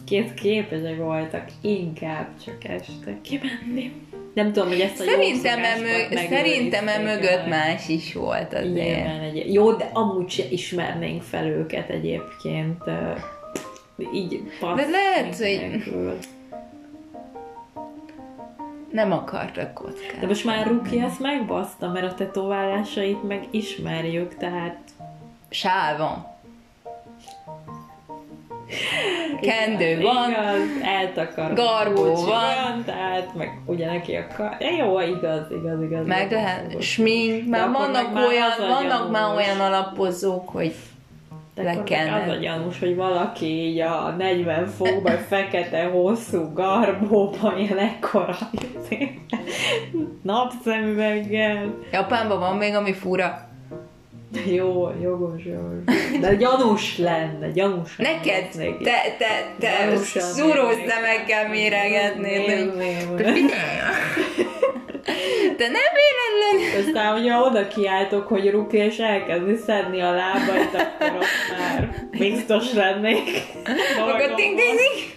Speaker 1: két képesek voltak inkább csak este kimenni. Nem tudom, hogy ezt a
Speaker 2: Szerintem, e, mö- szerintem e
Speaker 1: megőrizték-e.
Speaker 2: mögött más is volt azért.
Speaker 1: Nyilván egy... Jó, de amúgy se ismernénk fel őket egyébként. Így
Speaker 2: De lehet, hogy-
Speaker 1: nélkül.
Speaker 2: Nem akartak kockát.
Speaker 1: De most már Ruki ezt megbaszta, mert a tetoválásait meg ismerjük, tehát
Speaker 2: Sál van. Kendő van.
Speaker 1: Igaz, eltakar.
Speaker 2: Garbó van.
Speaker 1: tehát meg ugye neki a kar... Ja, jó, igaz, igaz, igaz.
Speaker 2: Meg lehet smink, már
Speaker 1: akkor
Speaker 2: vannak
Speaker 1: már
Speaker 2: olyan, vannak már olyan alapozók, hogy le
Speaker 1: az a gyanús, hogy valaki így a 40 fokban fekete, hosszú garbóban, ilyen ekkora izé, napszemüveggel.
Speaker 2: Japánban van még, ami fura.
Speaker 1: Jó, jogos, jogos. De gyanús lenne, gyanús lenne.
Speaker 2: Neked,
Speaker 1: Neki.
Speaker 2: te, te, te szúrós szemekkel
Speaker 1: nem.
Speaker 2: figyelj! Te nem véletlen!
Speaker 1: Aztán, hogyha oda kiáltok, hogy Ruki, és elkezdi szedni a lábait, akkor ott már biztos lennék.
Speaker 2: Akkor ting ting ting!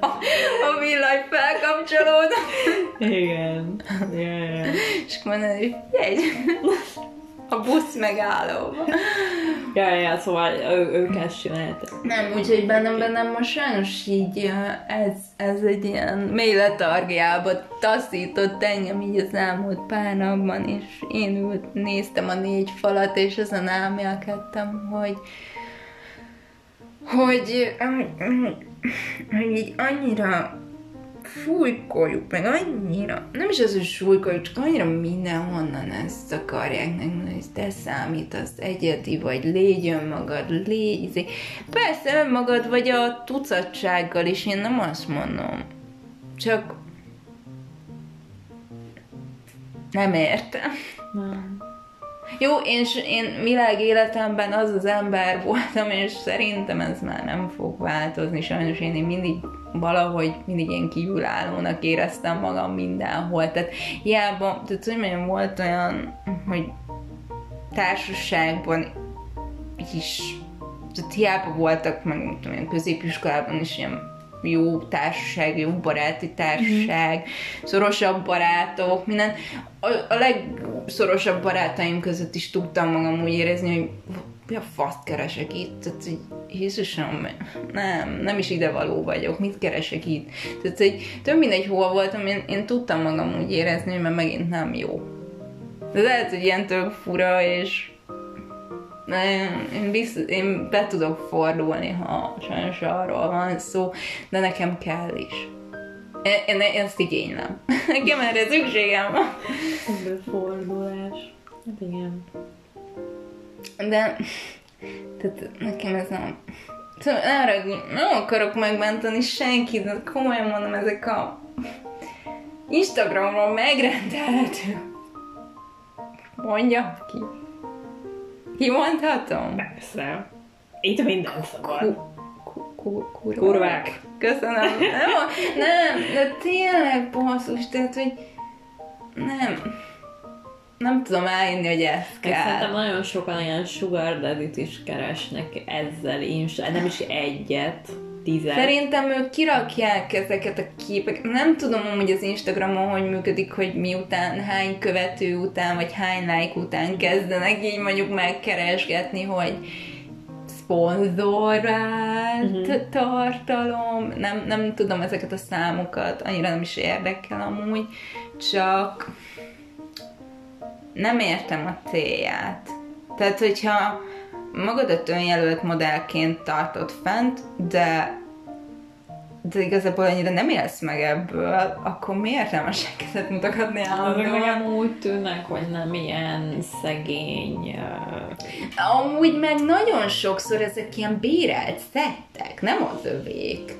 Speaker 2: A, a villany felkapcsolód.
Speaker 1: Igen. Igen.
Speaker 2: És akkor mondod, hogy jegy. A busz megállóba.
Speaker 1: Ja, ja, szóval ő, ők ezt csinálták.
Speaker 2: Nem, úgyhogy bennem, bennem most sajnos így ez, ez egy ilyen mély letargiába taszított engem így az elmúlt pár napban, és én ült, néztem a négy falat, és ezen elmélkedtem, hogy, hogy, hogy így annyira fújkoljuk, meg annyira, nem is az, hogy súlykoljuk, csak annyira mindenhonnan ezt akarják nekünk, hogy te számítasz egyedi, vagy légy önmagad, légy, izé. persze önmagad vagy a tucatsággal is, én nem azt mondom, csak nem értem.
Speaker 1: Nem.
Speaker 2: Jó, én, én világ életemben az az ember voltam, és szerintem ez már nem fog változni. Sajnos én, én mindig valahogy mindig ilyen kívülállónak éreztem magam mindenhol. Tehát hiába, tehát hogy mondjam, volt olyan, hogy társaságban is, tehát hiába voltak, meg nem tudom, ilyen középiskolában is ilyen jó társaság, jó baráti társaság, szorosabb barátok, minden. A, a legszorosabb barátaim között is tudtam magam úgy érezni, hogy mi a faszt keresek itt? Tehát, hogy Jézusom, nem, nem is ide való vagyok, mit keresek itt? Tehát, hogy több mindegy, hol voltam, én, én tudtam magam úgy érezni, mert megint nem jó. De lehet, hogy ilyen tök fura, és én, biztos, én be tudok fordulni, ha sajnos arról van szó, de nekem kell is. Én, én, ezt igénylem. Nekem erre szükségem van.
Speaker 1: Fordulás. Hát igen.
Speaker 2: De tehát nekem ez nem... Szóval nem, ragul, nem akarok megmenteni senkit, de komolyan mondom, ezek a Instagramról megrendelhető. Mondja ki. Kimondhatom?
Speaker 1: Persze. Itt minden szabad.
Speaker 2: Ku- ku- kurvák.
Speaker 1: Kurvák.
Speaker 2: Köszönöm. Nem, nem, de tényleg basszus, tehát, hogy nem, nem tudom elhinni, hogy ez
Speaker 1: Meg Szerintem
Speaker 2: kell.
Speaker 1: nagyon sokan ilyen sugar daddy is keresnek ezzel insta, nem is egyet, tizet.
Speaker 2: Szerintem ők kirakják ezeket a képeket. Nem tudom hogy az Instagramon hogy működik, hogy miután, hány követő után, vagy hány like után kezdenek így mondjuk megkeresgetni, hogy szponzorált uh-huh. tartalom. Nem, nem tudom ezeket a számokat, annyira nem is érdekel amúgy, csak nem értem a célját. Tehát, hogyha magadat önjelölt modellként tartod fent, de de igazából annyira nem élsz meg ebből, akkor miért nem a seggedet mutogatni állandóan?
Speaker 1: nekem úgy tűnnek, hogy nem ilyen szegény...
Speaker 2: Amúgy meg nagyon sokszor ezek ilyen bérelt szettek, nem az övék.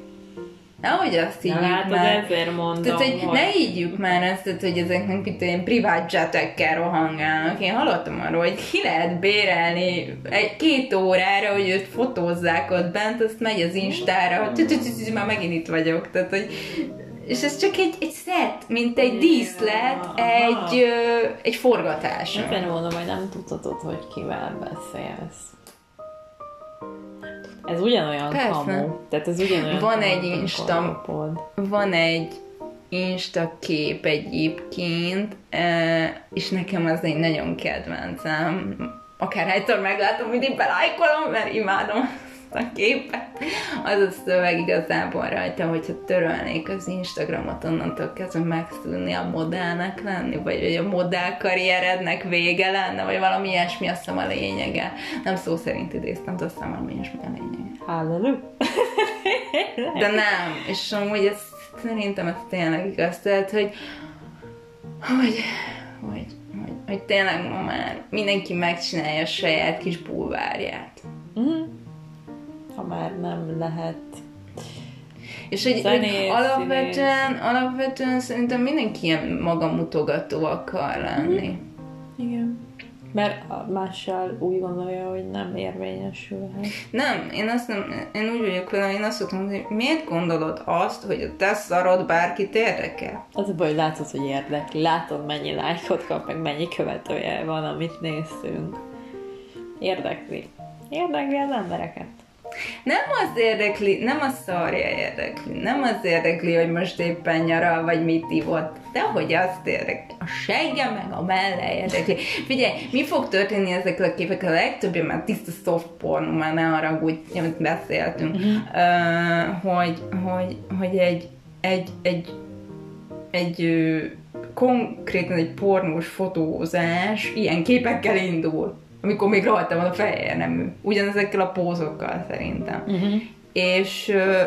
Speaker 2: Nehogy azt
Speaker 1: Na
Speaker 2: higgyük
Speaker 1: látod,
Speaker 2: már.
Speaker 1: ezért mondom,
Speaker 2: Tehát, hogy
Speaker 1: hogy...
Speaker 2: ne higgyük már ezt, tehát, hogy ezeknek mit olyan privát jetekkel rohangálnak. Én hallottam arról, hogy ki lehet bérelni egy két órára, hogy őt fotózzák ott bent, azt megy az Instára, tü- már megint itt vagyok. Tehát, hogy és ez csak egy, egy szett, mint egy díszlet, egy, egy forgatás.
Speaker 1: Ezért mondom, hogy nem tudhatod, hogy kivel beszélsz. Ez ugyanolyan
Speaker 2: Persze.
Speaker 1: kamu. Tehát ez ugyanolyan
Speaker 2: Van
Speaker 1: kamu,
Speaker 2: egy Insta-. Van egy Insta kép egyébként, eh, és nekem az egy nagyon kedvencem. Akárhányszor meglátom, mindig belájkolom, mert imádom azt a képet. Az a szöveg igazából rajta, hogyha törölnék az Instagramot, onnantól kezdve megszűnni a modellnek lenni, vagy hogy a modell karrierednek vége lenne, vagy valami ilyesmi, azt hiszem a lényege. Nem szó szerint idéztem, de azt hiszem valami ilyesmi a lényege.
Speaker 1: Hallelujah.
Speaker 2: De nem, és amúgy ez, szerintem ez tényleg igaz, tehát, hogy, hogy, hogy, hogy, hogy tényleg ma már mindenki megcsinálja a saját kis bulvárját.
Speaker 1: Mhm. Ha már nem lehet.
Speaker 2: És hogy,
Speaker 1: Zenész,
Speaker 2: alapvetően, alapvetően szerintem mindenki ilyen magamutogató akar lenni.
Speaker 1: Igen. Mert mással úgy gondolja, hogy nem érvényesülhet.
Speaker 2: Nem, én azt nem, én úgy vagyok vele, én azt szoktam hogy miért gondolod azt, hogy a te szarod bárkit érdekel?
Speaker 1: Az a baj, hogy látod, hogy érdekli. Látod, mennyi lájkot kap, meg mennyi követője van, amit néztünk. Érdekli. Érdekli az embereket.
Speaker 2: Nem az érdekli, nem a szarja érdekli, nem az érdekli, hogy most éppen nyaral, vagy mit ivott, de hogy azt érdekli. A segge meg a melle érdekli. Figyelj, mi fog történni ezekkel a képekkel? A legtöbbje már tiszta soft porn, már ne haragudj, amit beszéltünk, uh, hogy, hogy, hogy egy, egy, egy, egy ö, konkrétan egy pornós fotózás ilyen képekkel indul amikor még rajta van a fehér nemű. Ugyanezekkel a pózokkal szerintem.
Speaker 1: Uh-huh.
Speaker 2: És ö,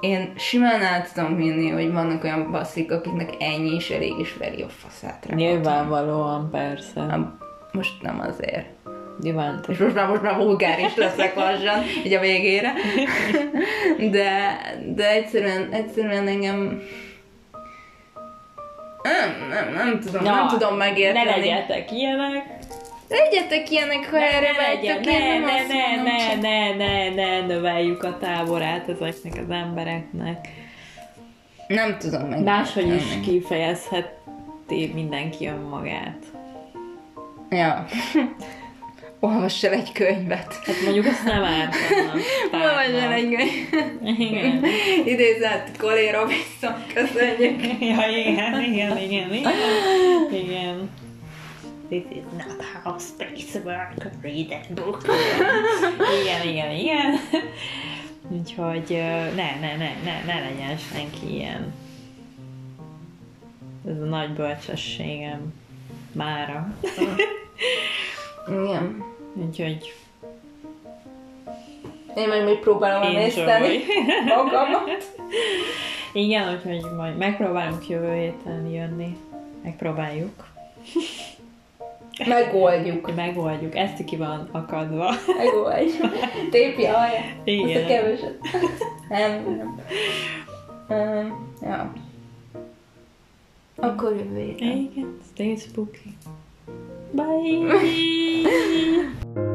Speaker 2: én simán át tudom hinni, hogy vannak olyan basszik, akiknek ennyi is elég is veri a faszát rá.
Speaker 1: Nyilvánvalóan, persze.
Speaker 2: Nem, Most nem azért.
Speaker 1: Nyilván.
Speaker 2: És most már, most már vulgáris leszek lassan, így a végére. De, de egyszerűen, egyszerűen engem nem, nem, nem tudom,
Speaker 1: Na,
Speaker 2: nem tudom megérteni.
Speaker 1: Ne legyetek ilyenek.
Speaker 2: Legyetek ilyenek, ha erre
Speaker 1: legyen,
Speaker 2: vágytok,
Speaker 1: ne,
Speaker 2: én nem
Speaker 1: ne,
Speaker 2: azt
Speaker 1: ne,
Speaker 2: mondom,
Speaker 1: ne,
Speaker 2: csak-
Speaker 1: ne, ne, ne, növeljük a táborát ezeknek az embereknek.
Speaker 2: Nem tudom meg.
Speaker 1: Máshogy is kifejezheti mindenki önmagát.
Speaker 2: Ja. Olvass el egy könyvet.
Speaker 1: Hát mondjuk azt nem ártana.
Speaker 2: Olvass el egy könyvet.
Speaker 1: Igen.
Speaker 2: Idézett Colin Robinson, köszönjük.
Speaker 1: Ja, igen, igen, igen, igen. Igen. This is not how space work. Read that book. Igen, igen, igen. Úgyhogy ne, ne, ne, ne, ne legyen senki ilyen. Ez a nagy bölcsességem mára.
Speaker 2: Igen.
Speaker 1: Úgyhogy
Speaker 2: Én meg még próbálom
Speaker 1: Enjoy.
Speaker 2: emészteni magamat.
Speaker 1: igen, úgyhogy majd megpróbálunk jövő héten jönni. Megpróbáljuk.
Speaker 2: Megoldjuk.
Speaker 1: Megoldjuk. Ezt ki van akadva.
Speaker 2: Megoldjuk. Tépi a haját. Azt a
Speaker 1: Igen.
Speaker 2: keveset. Nem, nem. Um, ja. Akkor jövő héten.
Speaker 1: Igen, stay spooky. Bye!